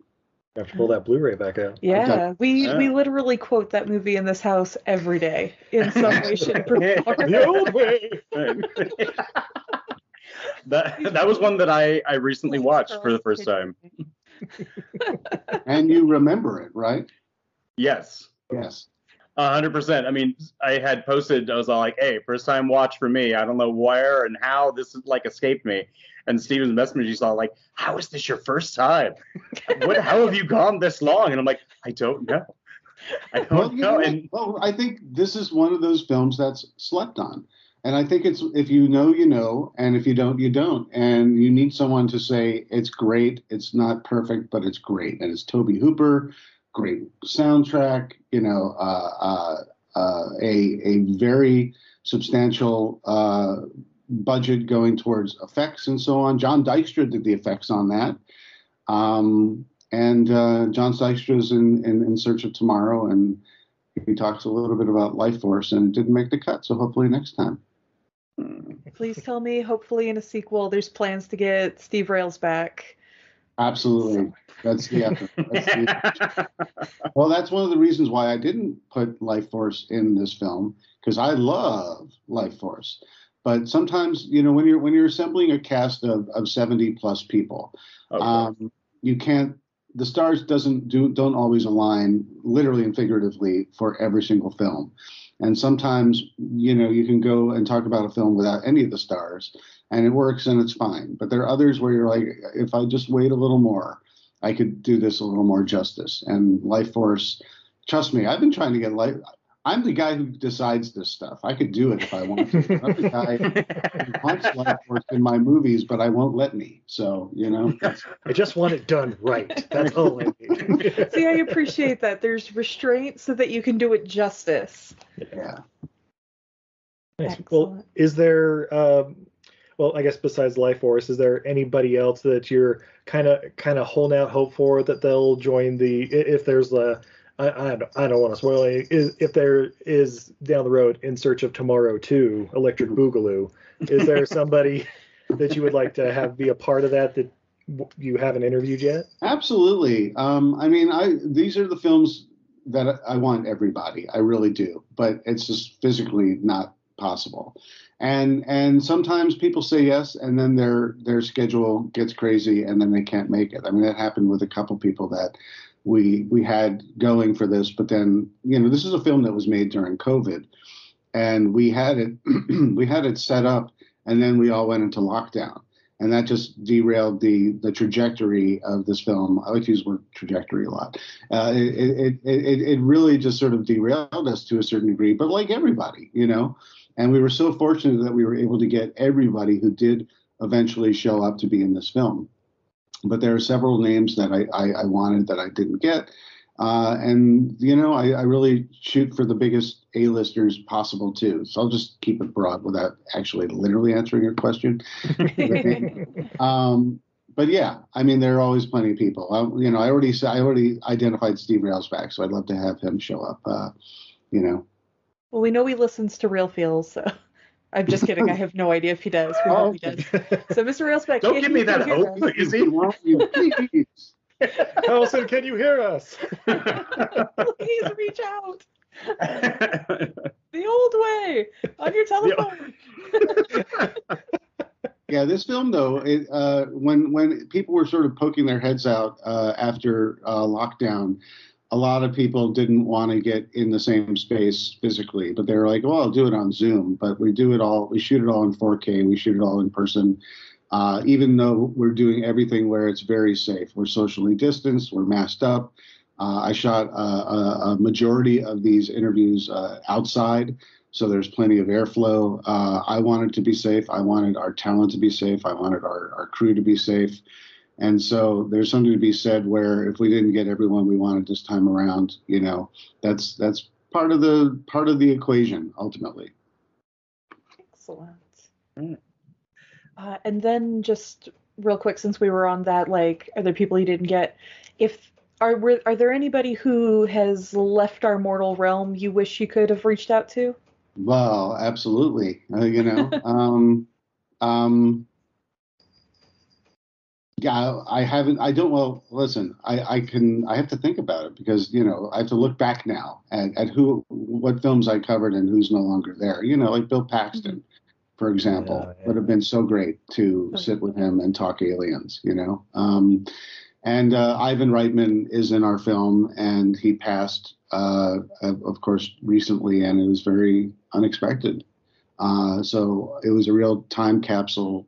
I have to pull that Blu-ray back out. Yeah, we Yeah. we literally quote that movie in this house every day in some way, shape, or form. The old way. that that was one that I I recently watched for the first time. And you remember it, right? Yes. Yes. A hundred percent. I mean, I had posted. I was all like, "Hey, first time watch for me. I don't know where and how this like escaped me." And Steven's message, he's all like, "How is this your first time? What? How have you gone this long?" And I'm like, "I don't know. I don't Well, know." know, And well, I think this is one of those films that's slept on. And I think it's if you know, you know, and if you don't, you don't. And you need someone to say it's great. It's not perfect, but it's great. And it's Tobe Hooper, great soundtrack. You know, uh, uh, uh, a a very substantial uh, budget going towards effects and so on. John Dykstra did the effects on that. Um, and uh, John Dykstra's in, in In Search of Tomorrow, and he talks a little bit about Life Force, and it didn't make the cut. So hopefully next time. Please tell me, hopefully in a sequel, there's plans to get Steve Railsback. Absolutely, that's the effort. That's the well, that's one of the reasons why I didn't put Life Force in this film because I love Life Force. But sometimes, you know, when you're when you're assembling a cast of, of 70 plus people, Okay. um, you can't the stars doesn't do don't always align literally and figuratively for every single film and sometimes you know you can go and talk about a film without any of the stars and it works and it's fine. But there are others where you're like if i just wait a little more i could do this a little more justice. And life force trust me i've been trying to get life i'm the guy who decides this stuff i could do it if i want to i'm the guy who wants life force in my movies but i won't let me so you know that's I just want it done right. That's all I need. See, I appreciate that. There's restraint so that you can do it justice. yeah Nice. Well, is there, um, well, I guess besides Life Force, is there anybody else that you're kind of kind of holding out hope for that they'll join the if there's a I, I don't, I don't want to spoil it. Is, if there is down the road in search of tomorrow too, Electric Boogaloo, is there somebody that you would like to have be a part of that that you haven't interviewed yet? Absolutely. Um, I mean, I these are the films that I want everybody. I really do, but it's just physically not possible. And and sometimes people say yes, and then their their schedule gets crazy, and then they can't make it. I mean, that happened with a couple people that we we had going for this, but then you know this is a film that was made during COVID, and we had it we had it set up, and then we all went into lockdown, and that just derailed the the trajectory of this film. I like to use the word trajectory a lot. Uh, it, it, it it really just sort of derailed us to a certain degree, but like everybody, you know. And we were so fortunate that we were able to get everybody who did eventually show up to be in this film. But there are several names that I, I, I wanted that I didn't get. Uh, and, you know, I, I, really shoot for the biggest A-listers possible, too. So I'll just keep it broad without actually literally answering your question. um, but yeah, I mean, there are always plenty of people. I, you know, I already I already identified Steve Railsback, so I'd love to have him show up. Uh, you know, well, we know he listens to Real Feels, so I'm just kidding. I have no idea if he does. We oh. he does. So, Mr. Railsback, don't give me that hope, please. please. Allison, can you hear us? please reach out. the old way on your telephone. yeah, this film though, it, uh, when when people were sort of poking their heads out uh, after uh, lockdown, a lot of people didn't want to get in the same space physically, but they were like, "Well, I'll do it on Zoom." But we do it all. We shoot it all in 4K. We shoot it all in person. Uh, even though we're doing everything where it's very safe, we're socially distanced, we're masked up. Uh, I shot a, a, a, majority of these interviews uh, outside, so there's plenty of airflow. Uh, I wanted to be safe. I wanted our talent to be safe. I wanted our, our crew to be safe. And so there's something to be said where if we didn't get everyone we wanted this time around, you know, that's that's part of the part of the equation ultimately. Excellent. Mm. Uh, and then just real quick, since we were on that, like, are there people you didn't get? If are were, are there anybody who has left our mortal realm you wish you could have reached out to? Well, absolutely. Uh, you know, um, um, yeah, I haven't. I don't. Well, listen, I, I can. I have to think about it because you know I have to look back now at, at who, what films I covered and who's no longer there. You know, like Bill Paxton, for example, yeah, yeah. would have been so great to sit with him and talk aliens. You know, um, and uh, Ivan Reitman is in our film, and he passed, uh, of course, recently, and it was very unexpected. Uh, so it was a real time capsule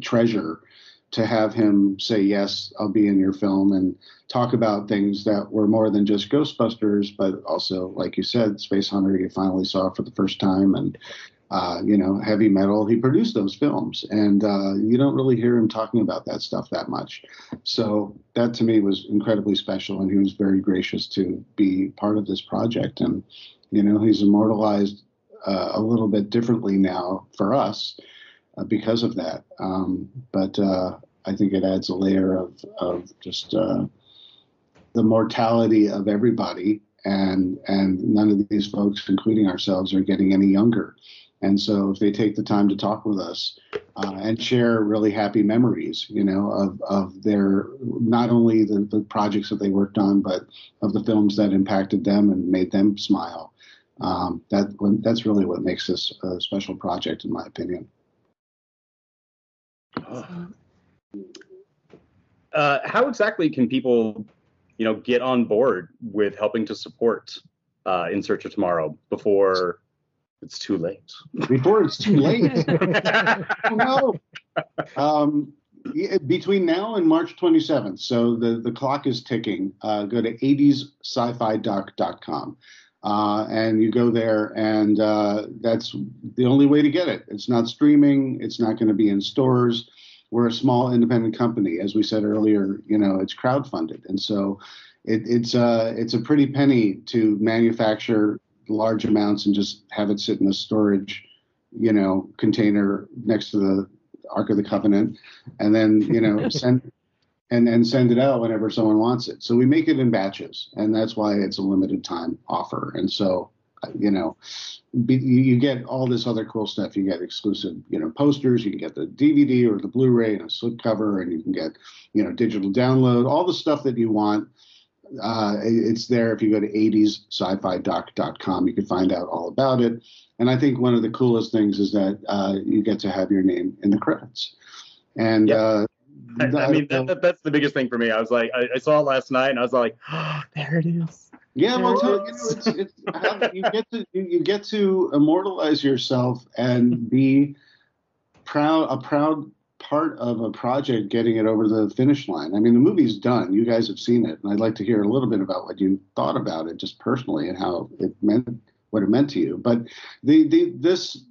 treasure to have him say yes i'll be in your film and talk about things that were more than just ghostbusters but also like you said space hunter you finally saw for the first time and uh, you know heavy metal he produced those films and uh, you don't really hear him talking about that stuff that much. So that to me was incredibly special and he was very gracious to be part of this project and you know he's immortalized uh, a little bit differently now for us uh, because of that. Um, but uh, I think it adds a layer of, of just uh, the mortality of everybody, and and none of these folks, including ourselves, are getting any younger. And so, if they take the time to talk with us uh, and share really happy memories, you know, of, of their not only the, the projects that they worked on, but of the films that impacted them and made them smile, um, that that's really what makes this a special project, in my opinion. Uh, how exactly can people, you know, get on board with helping to support uh, In Search of Tomorrow before it's too late? Before it's too late. no. Um, between now and March 27th, so the, the clock is ticking, uh, go to 80ssci-fi.com. Uh, and you go there, and uh, that's the only way to get it. It's not streaming. It's not going to be in stores. We're a small independent company, as we said earlier. You know, it's crowdfunded, and so it, it's a uh, it's a pretty penny to manufacture large amounts and just have it sit in a storage, you know, container next to the Ark of the Covenant, and then you know send and and send it out whenever someone wants it. So we make it in batches, and that's why it's a limited time offer. And so, you know, be, you get all this other cool stuff. You get exclusive, you know, posters. You can get the DVD or the Blu-ray and a slipcover, and you can get, you know, digital download. All the stuff that you want. Uh, it's there if you go to 80ssci-fi.com. You can find out all about it. And I think one of the coolest things is that uh, you get to have your name in the credits. And yep. uh, I, I mean, that, that, that's the biggest thing for me. I was like, I, I, saw it last night, and I was like, oh, there it is. Yeah, well, you, know, it's, it's how, you get to you, you get to immortalize yourself and be proud a proud part of a project getting it over the finish line. I mean, the movie's done. You guys have seen it, and I'd like to hear a little bit about what you thought about it, just personally, and how it meant what it meant to you. But the, the this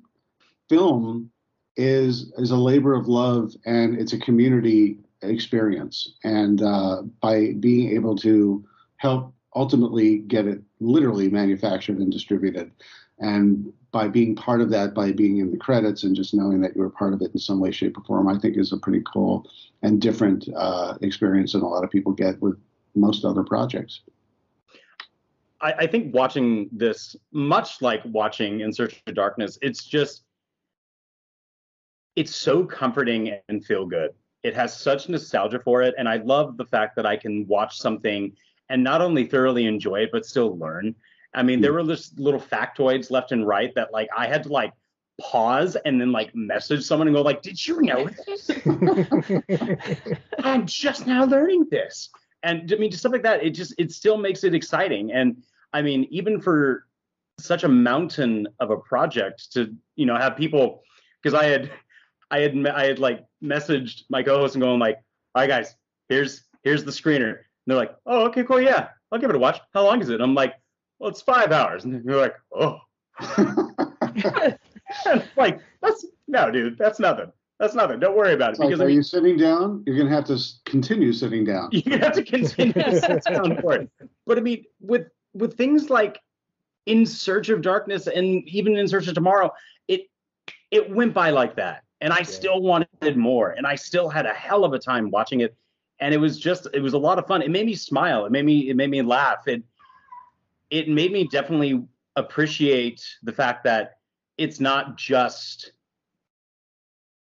film is is a labor of love, and it's a community experience. And uh, by being able to help ultimately get it literally manufactured and distributed, and by being part of that, by being in the credits and just knowing that you were part of it in some way, shape, or form, I think is a pretty cool and different uh, experience than a lot of people get with most other projects. I, I think watching this, much like watching In Search of Darkness, it's just it's so comforting and feel good. It has such nostalgia for it, and I love the fact that I can watch something and not only thoroughly enjoy it but still learn. I mean, there hmm. were just little factoids left and right that like I had to like pause and then like message someone and go like, "Did you know this? I'm just now learning this." And I mean, just stuff like that. It just it still makes it exciting. And I mean, even for such a mountain of a project to you know have people because I had I had I had like messaged my co-host and going like, "All right, guys, here's here's the screener." And they're like, "Oh, okay, cool, yeah, I'll give it a watch. How long is it?" I'm like, "Well, it's five hours." And they're like, "Oh." like that's no, dude, that's nothing. That's nothing. Don't worry about it. Because are I mean, you sitting down? You're gonna have to continue sitting down. You have to continue sitting down for it. But I mean, with with things like In Search of Darkness and even In Search of Tomorrow, it it went by like that, and I yeah. still wanted more, and I still had a hell of a time watching it, and it was just it was a lot of fun. It made me smile. It made me it made me laugh. It it made me definitely appreciate the fact that it's not just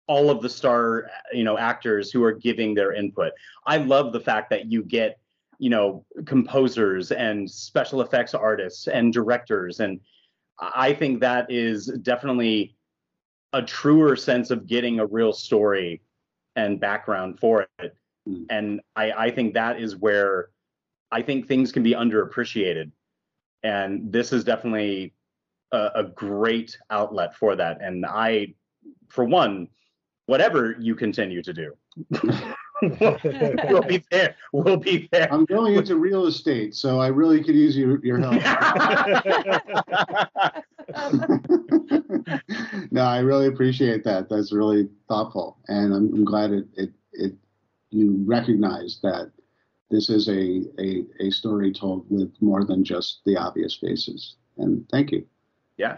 all of the star you know actors who are giving their input i love the fact that you get you know composers and special effects artists and directors and i think that is definitely a truer sense of getting a real story and background for it mm. and I, I think that is where i think things can be underappreciated and this is definitely a, a great outlet for that and i for one whatever you continue to do. we'll be there. We'll be there. I'm going into real estate, so I really could use your, your help. no, I really appreciate that. That's really thoughtful, and I'm, I'm glad it, it it you recognize that this is a, a a story told with more than just the obvious faces. And thank you. Yeah.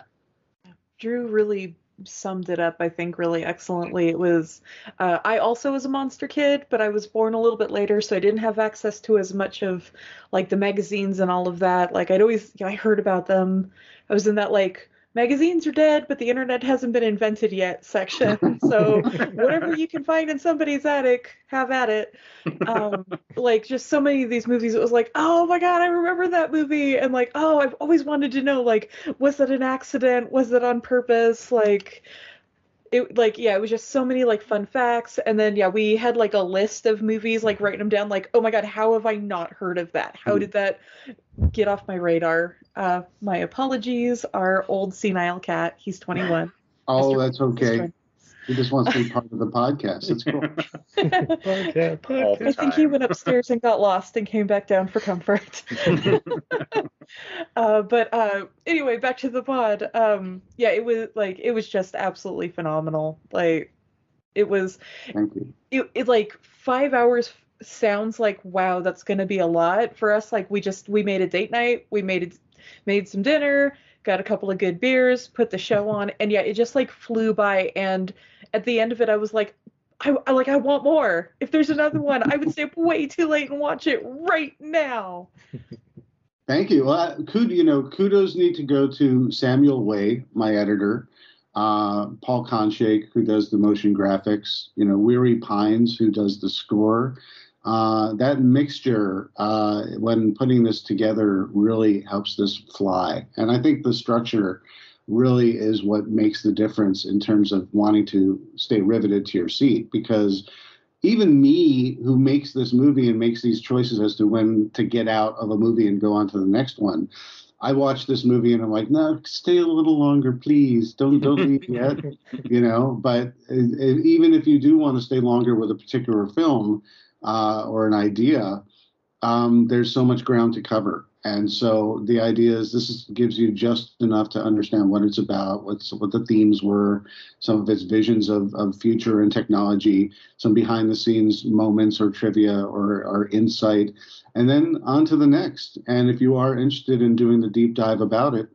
Drew really summed it up, I think, really excellently. It was, uh, I also was a monster kid, but I was born a little bit later, so I didn't have access to as much of like the magazines and all of that. Like I'd always, you know, I heard about them. I was in that like magazines are dead, but the internet hasn't been invented yet section. So whatever you can find in somebody's attic, have at it. Um, like just so many of these movies, it was like, oh my god, I remember that movie, and like, oh, I've always wanted to know, like, was that an accident? Was it on purpose? Like. It, like yeah it was just so many like fun facts and then yeah we had like a list of movies like writing them down like oh my god how have i not heard of that how hmm. did that get off my radar uh, my apologies. Our old senile cat. He's 21. Oh, Mr. that's okay. He just wants to be part of the podcast. It's cool. podcast, podcast. I think he went upstairs and got lost and came back down for comfort. uh, but uh, anyway, back to the pod. Um, yeah, it was like it was just absolutely phenomenal. Like it was. Thank you. It, it like five hours sounds like wow, that's gonna be a lot for us. Like we just we made a date night. We made it made some dinner, got a couple of good beers, put the show on, and yeah, it just like flew by. And at the end of it, I was like, I, I like I want more. If there's another one, I would stay up way too late and watch it right now. Thank you. Well, kud, you know, kudos need to go to Samuel Way, my editor, uh, Paul Konshake, who does the motion graphics, you know, Weary Pines, who does the score, uh, that mixture, uh, when putting this together, really helps this fly. And I think the structure really is what makes the difference in terms of wanting to stay riveted to your seat because even me who makes this movie and makes these choices as to when to get out of a movie and go on to the next one I watch this movie and I'm like, no, stay a little longer, please. Don't don't leave yet, you know. But it, it, even if you do want to stay longer with a particular film uh, or an idea, um, there's so much ground to cover. And so the idea is this is, gives you just enough to understand what it's about, what's what the themes were, some of its visions of, of future and technology, some behind the scenes moments or trivia or, or insight, and then on to the next. And if you are interested in doing the deep dive about it,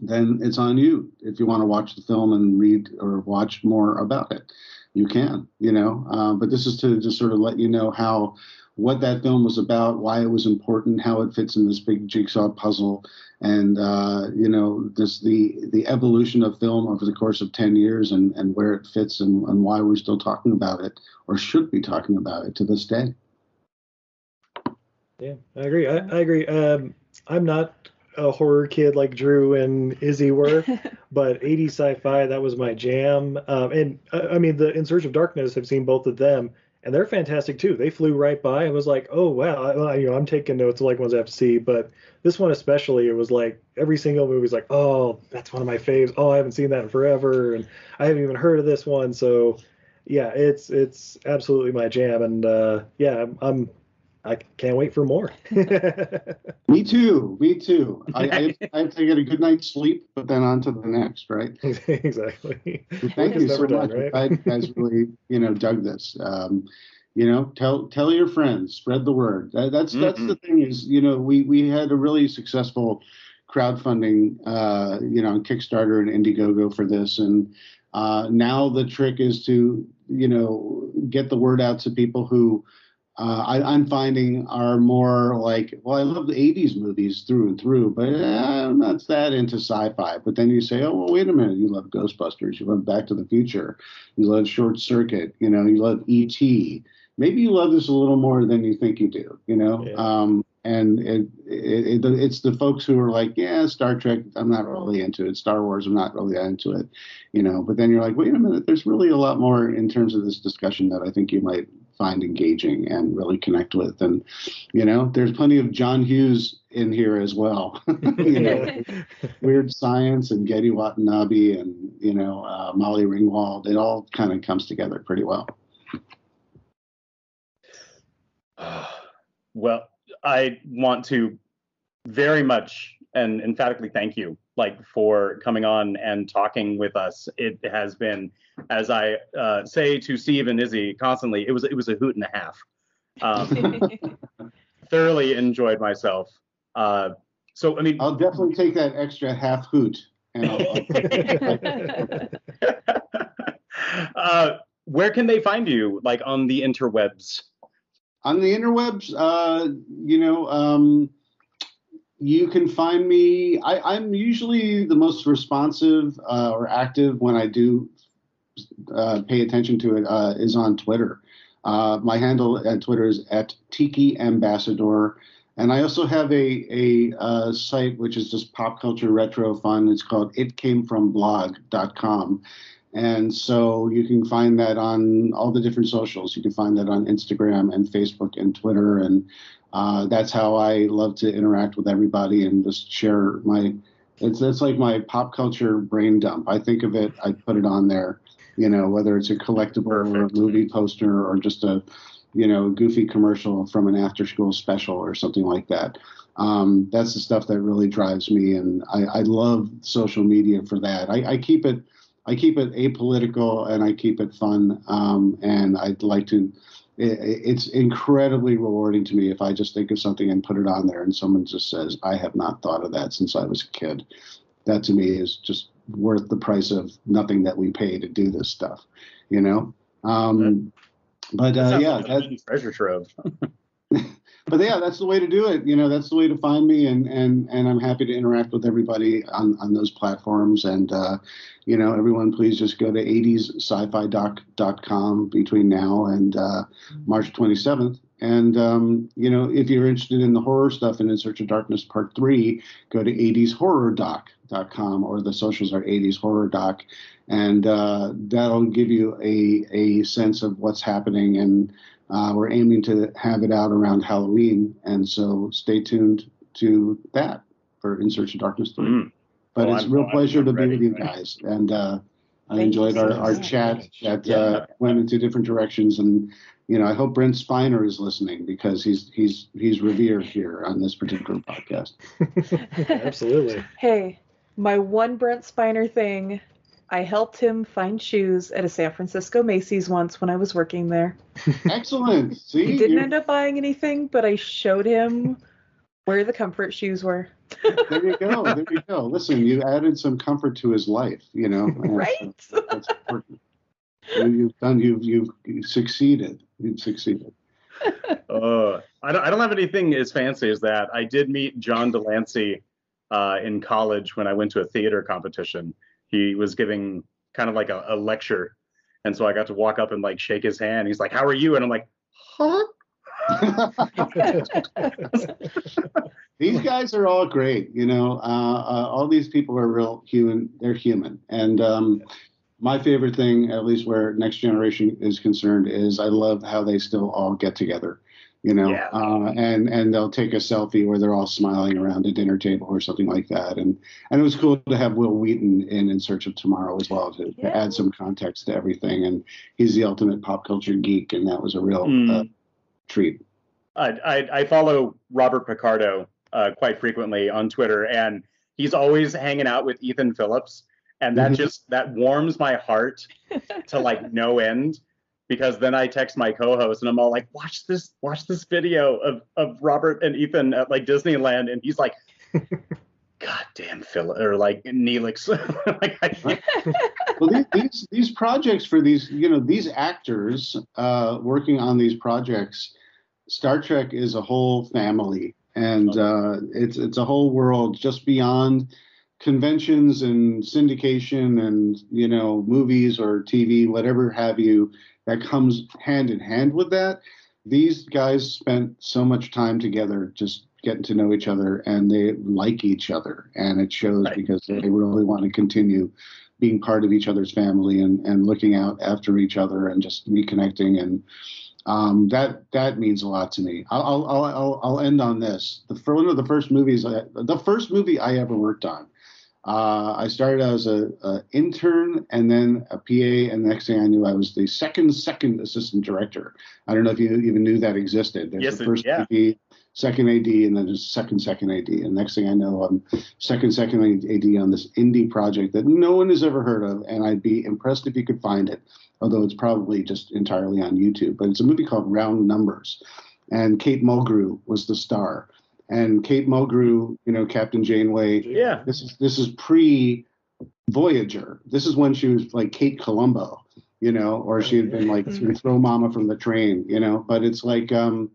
then it's on you. If you want to watch the film and read or watch more about it, you can, you know. Uh, but this is to just sort of let you know how what that film was about, why it was important, how it fits in this big jigsaw puzzle, and uh, you know, this the the evolution of film over the course of ten years, and and where it fits, and, and why we're still talking about it, or should be talking about it to this day. Yeah, I agree. I, I agree. Um, I'm not a horror kid like Drew and Izzy were, but 80s sci-fi that was my jam. Um, and uh, I mean, the In Search of Darkness, I've seen both of them, and they're fantastic too. They flew right by. I was like, oh wow, I, you know, I'm taking notes like ones I have to see, but this one especially, it was like every single movie is like, oh, that's one of my faves. Oh, I haven't seen that in forever, and I haven't even heard of this one. So, yeah, it's it's absolutely my jam, and uh, yeah, I'm, I'm I can't wait for more. me too. Me too. I, I, I, have to get a good night's sleep, but then on to the next, right? exactly. thank you so done, much. Right? You guys really, you know, dug this. Um, you know, tell tell your friends, spread the word. That, that's mm-hmm. that's the thing is, you know, we we had a really successful crowdfunding, uh, you know, on Kickstarter and Indiegogo for this, and uh, now the trick is to, you know, get the word out to people who uh, I, am finding are more like, well, I love the 80s movies through and through, but eh, I'm not that into sci fi. But then you say, oh, well, wait a minute. You love Ghostbusters. You love Back to the Future. You love Short Circuit. You know, you love E.T. Maybe you love this a little more than you think you do, you know? Yeah. Um, and it, it, it, it's the folks who are like, yeah, Star Trek, I'm not really into it. Star Wars, I'm not really into it, you know. But then you're like, wait a minute, there's really a lot more in terms of this discussion that I think you might find engaging and really connect with. And you know, there's plenty of John Hughes in here as well. you know, weird science and Gedde Watanabe and you know uh, Molly Ringwald. It all kind of comes together pretty well. Well, I want to very much and emphatically thank you like for coming on and talking with us. It has been, as I uh, say to Steve and Izzy constantly, it was it was a hoot and a half. Um, thoroughly enjoyed myself. Uh, so I mean, I'll definitely take that extra half hoot. And I'll, I'll uh, where can they find you? Like on the interwebs? On the interwebs, uh, you know. Um, you can find me. I, am usually the most responsive uh, or active when I do uh, pay attention to it. Uh, is on Twitter. Uh, my handle at Twitter is at Tiki Ambassador. And I also have a, a uh, site which is just pop culture retro fun. It's called itcamefromblog.com. And so you can find that on all the different socials. You can find that on Instagram and Facebook and Twitter and uh, that's how I love to interact with everybody and just share my. It's it's like my pop culture brain dump. I think of it, I put it on there. You know, whether it's a collectible Perfect. or a movie poster or just a, you know, goofy commercial from an after school special or something like that. Um, that's the stuff that really drives me, and I, I love social media for that. I, I keep it. I keep it apolitical and I keep it fun. Um, and I'd like to it's incredibly rewarding to me if I just think of something and put it on there and someone just says, I have not thought of that since I was a kid. That to me is just worth the price of nothing that we pay to do this stuff, you know? Um, but uh, yeah, that, treasure trove. but yeah, that's the way to do it. You know, that's the way to find me, and and and I'm happy to interact with everybody on on those platforms. And uh, you know, everyone, please just go to 80s-sci-fi-doc.com between now and uh, March 27th. And um, you know, if you're interested in the horror stuff and In Search of Darkness Part Three, go to 80shorrordoc.com horrordoc.com or the socials are 80s horror doc. And uh, that'll give you a, a sense of what's happening. And uh, we're aiming to have it out around Halloween. And so stay tuned to that for In Search of Darkness 3. Mm. But Well, it's a I'm- real I'm pleasure to be ready, with you right? guys. And uh, I Thank enjoyed our, so our much. chat that Yeah. uh, went into different directions. And, you know, I hope Brent Spiner is listening because he's he's he's revered here on this particular podcast. Absolutely. Hey, my one Brent Spiner thing. I helped him find shoes at a San Francisco Macy's once when I was working there. Excellent. See, He didn't you're- end up buying anything, but I showed him where the comfort shoes were. there you go. There you go. Listen, you added some comfort to his life. You know, and Right? That's important. You've done. You've you've you've succeeded. You've succeeded. Uh, I don't, I don't have anything as fancy as that. I did meet John de Lancie uh, in college when I went to a theater competition. He was giving kind of like a, a lecture, and so I got to walk up and like shake his hand. He's like, "How are you?" And I'm like, "Huh." these guys are all great. You know, uh, uh, all these people are real human. They're human. And um, my favorite thing, at least where Next Generation is concerned, is I love how they still all get together. You know, Yeah. uh, and and they'll take a selfie where they're all smiling around a dinner table or something like that. And and it was cool to have Wil Wheaton in In Search of Tomorrow as well to, to add some context to everything. And he's the ultimate pop culture geek, and that was a real Mm. uh, treat. I, I, I follow Robert Picardo uh, quite frequently on Twitter, and he's always hanging out with Ethan Phillips, and that Mhm. just that warms my heart to like no end. Because then I text my co-host and I'm all like, "Watch this, watch this video of of Robert and Ethan at like Disneyland," and he's like, "God damn Phil," or like Neelix. like, well, these, these these projects for these you know these actors uh, working on these projects, Star Trek is a whole family, and uh, it's it's a whole world just beyond conventions and syndication and you know movies or TV, whatever have you, that comes hand in hand with that. These guys spent so much time together, just getting to know each other, and they like each other, and it shows because they really want to continue being part of each other's family and, and looking out after each other and just reconnecting and um, that that means a lot to me. I'll I'll I'll, I'll, end on this. The one of the first movies, I, the first movie I ever worked on. Uh, I started as a, a intern and then a PA, and the next thing I knew, I was the second second assistant director. I don't know if you even knew that existed. There's Yes, the first yeah. AD, second AD, and then there's second second AD. And next thing I know, I'm second second AD on this indie project that no one has ever heard of, and I'd be impressed if you could find it. Although it's probably just entirely on YouTube, but it's a movie called Round Numbers, and Kate Mulgrew was the star. And Kate Mulgrew, you know, Captain Janeway. Yeah. This is this is pre Voyager. This is when she was like Kate Columbo, you know, or she had been like throw mama from the train, you know. But it's like um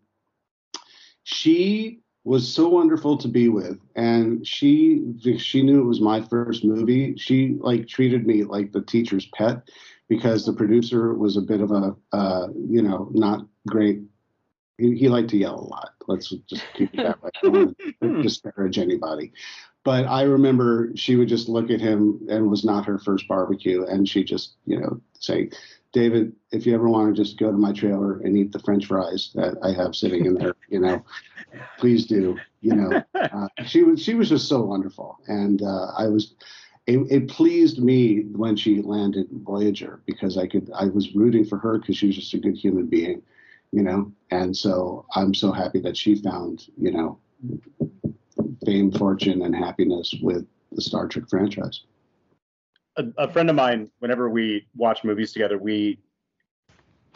she was so wonderful to be with and she she knew it was my first movie she like treated me like the teacher's pet because the producer was a bit of a uh, you know not great he, he liked to yell a lot. Let's just keep it that way. I don't want to disparage anybody. But i remember she would just look at him and it was not her first barbecue and she just you know say david if you ever want to just go to my trailer and eat the french fries that i have sitting in there you know please do you know. Uh, she was she was just so wonderful. And uh, i was it, it pleased me when she landed voyager because i could i was rooting for her because she was just a good human being you know and so i'm so happy that she found you know fame fortune and happiness with the star trek franchise a, a friend of mine, whenever we watch movies together, we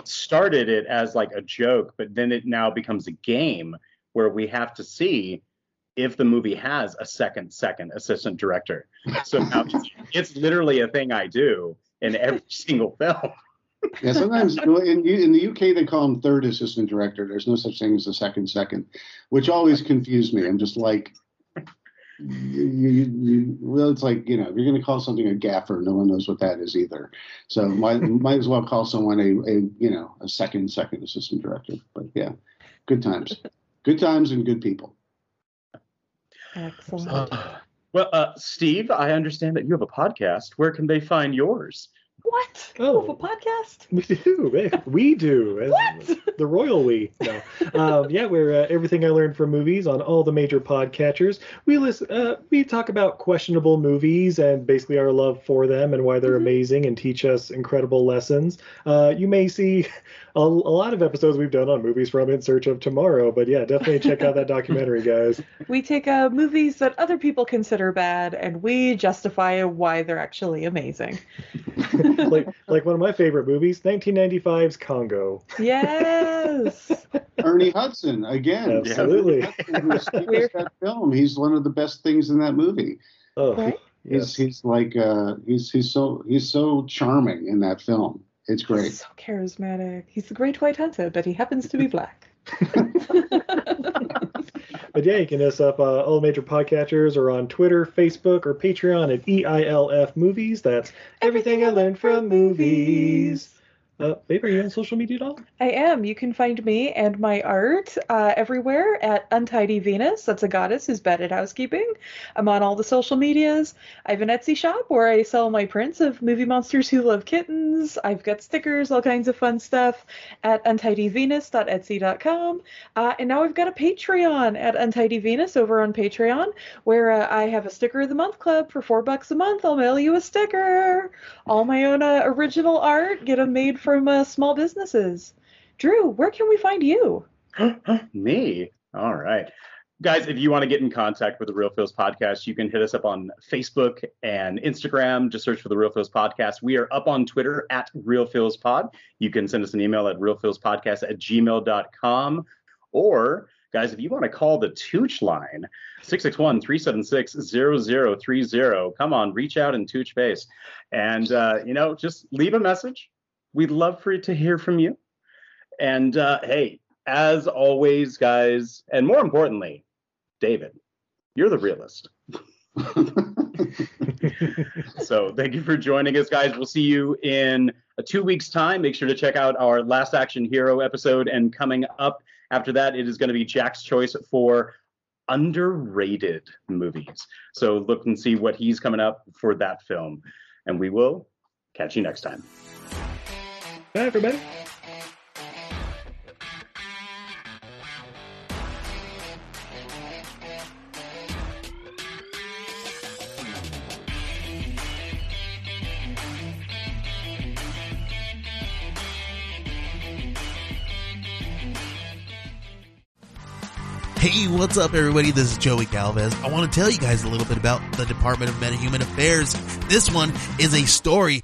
started it as like a joke, but then it now becomes a game where we have to see if the movie has a second second assistant director. So now it's, it's literally a thing I do in every single film. Yeah, sometimes in in the UK they call him third assistant director. There's no such thing as a second second, which always confused me. I'm just like, you, you, you, well, it's like you know, if you're going to call something a gaffer, no one knows what that is either. So might might as well call someone a, a you know a second second assistant director. But yeah, good times, good times and good people. Excellent. Well, uh, Steve, I understand that you have a podcast. Where can they find yours? What? Oh. A podcast? We do. We do. What? The royal we. No. Um, yeah, we're uh, everything I learned from movies on all the major podcatchers. We listen. Uh, we talk about questionable movies and basically our love for them and why they're amazing and teach us incredible lessons. Uh, you may see a, a lot of episodes we've done on movies from In Search of Tomorrow, but yeah, definitely check out that documentary, guys. We take uh, movies that other people consider bad and we justify why they're actually amazing. Like like one of my favorite movies, 1995's Congo. Yes. Ernie Hudson again. Absolutely. Ernie Hudson, who that film. He's one of the best things in that movie. Oh, Right? He's he's like uh, he's he's so he's so charming in that film. It's great. So charismatic. He's the great white hunter, but he happens to be black. But yeah, you can hit us up uh, all major podcatchers or on Twitter, Facebook, or Patreon at EILF Movies. That's everything I learned from movies. Uh, babe, are you on social media at all? I am. You can find me and my art uh, everywhere at Untidy Venus. That's a goddess who's bad at housekeeping. I'm on all the social medias. I have an Etsy shop where I sell my prints of movie monsters who love kittens. I've got stickers, all kinds of fun stuff at untidyvenus.etsy.com. Uh, and now I've got a Patreon at Untidy Venus over on Patreon where uh, I have a sticker of the month club for four bucks a month. I'll mail you a sticker. All my own uh, original art, get them made from uh, small businesses. Drew, where can we find you? Me. All right. Guys, if you want to get in contact with the Real Feels podcast, you can hit us up on Facebook and Instagram. Just search for the Real Feels podcast. We are up on Twitter at Real Feels Pod. You can send us an email at realfeelspodcast at gmail.com. Or, guys, if you want to call the Tooch line, 661 376 0030, come on, reach out and Tooch base. And, uh, you know, just leave a message. We'd love for you to hear from you. And uh, hey, as always, guys, and more importantly, David, you're the realist. so thank you for joining us, guys. We'll see you in a two weeks' time. Make sure to check out our Last Action Hero episode. And coming up after that, it is going to be Jack's choice for underrated movies. So look and see what he's coming up for that film. And we will catch you next time. Bye, everybody. Hey, what's up, everybody? This is Joey Galvez. I want to tell you guys a little bit about the Department of Metahuman Affairs. This one is a story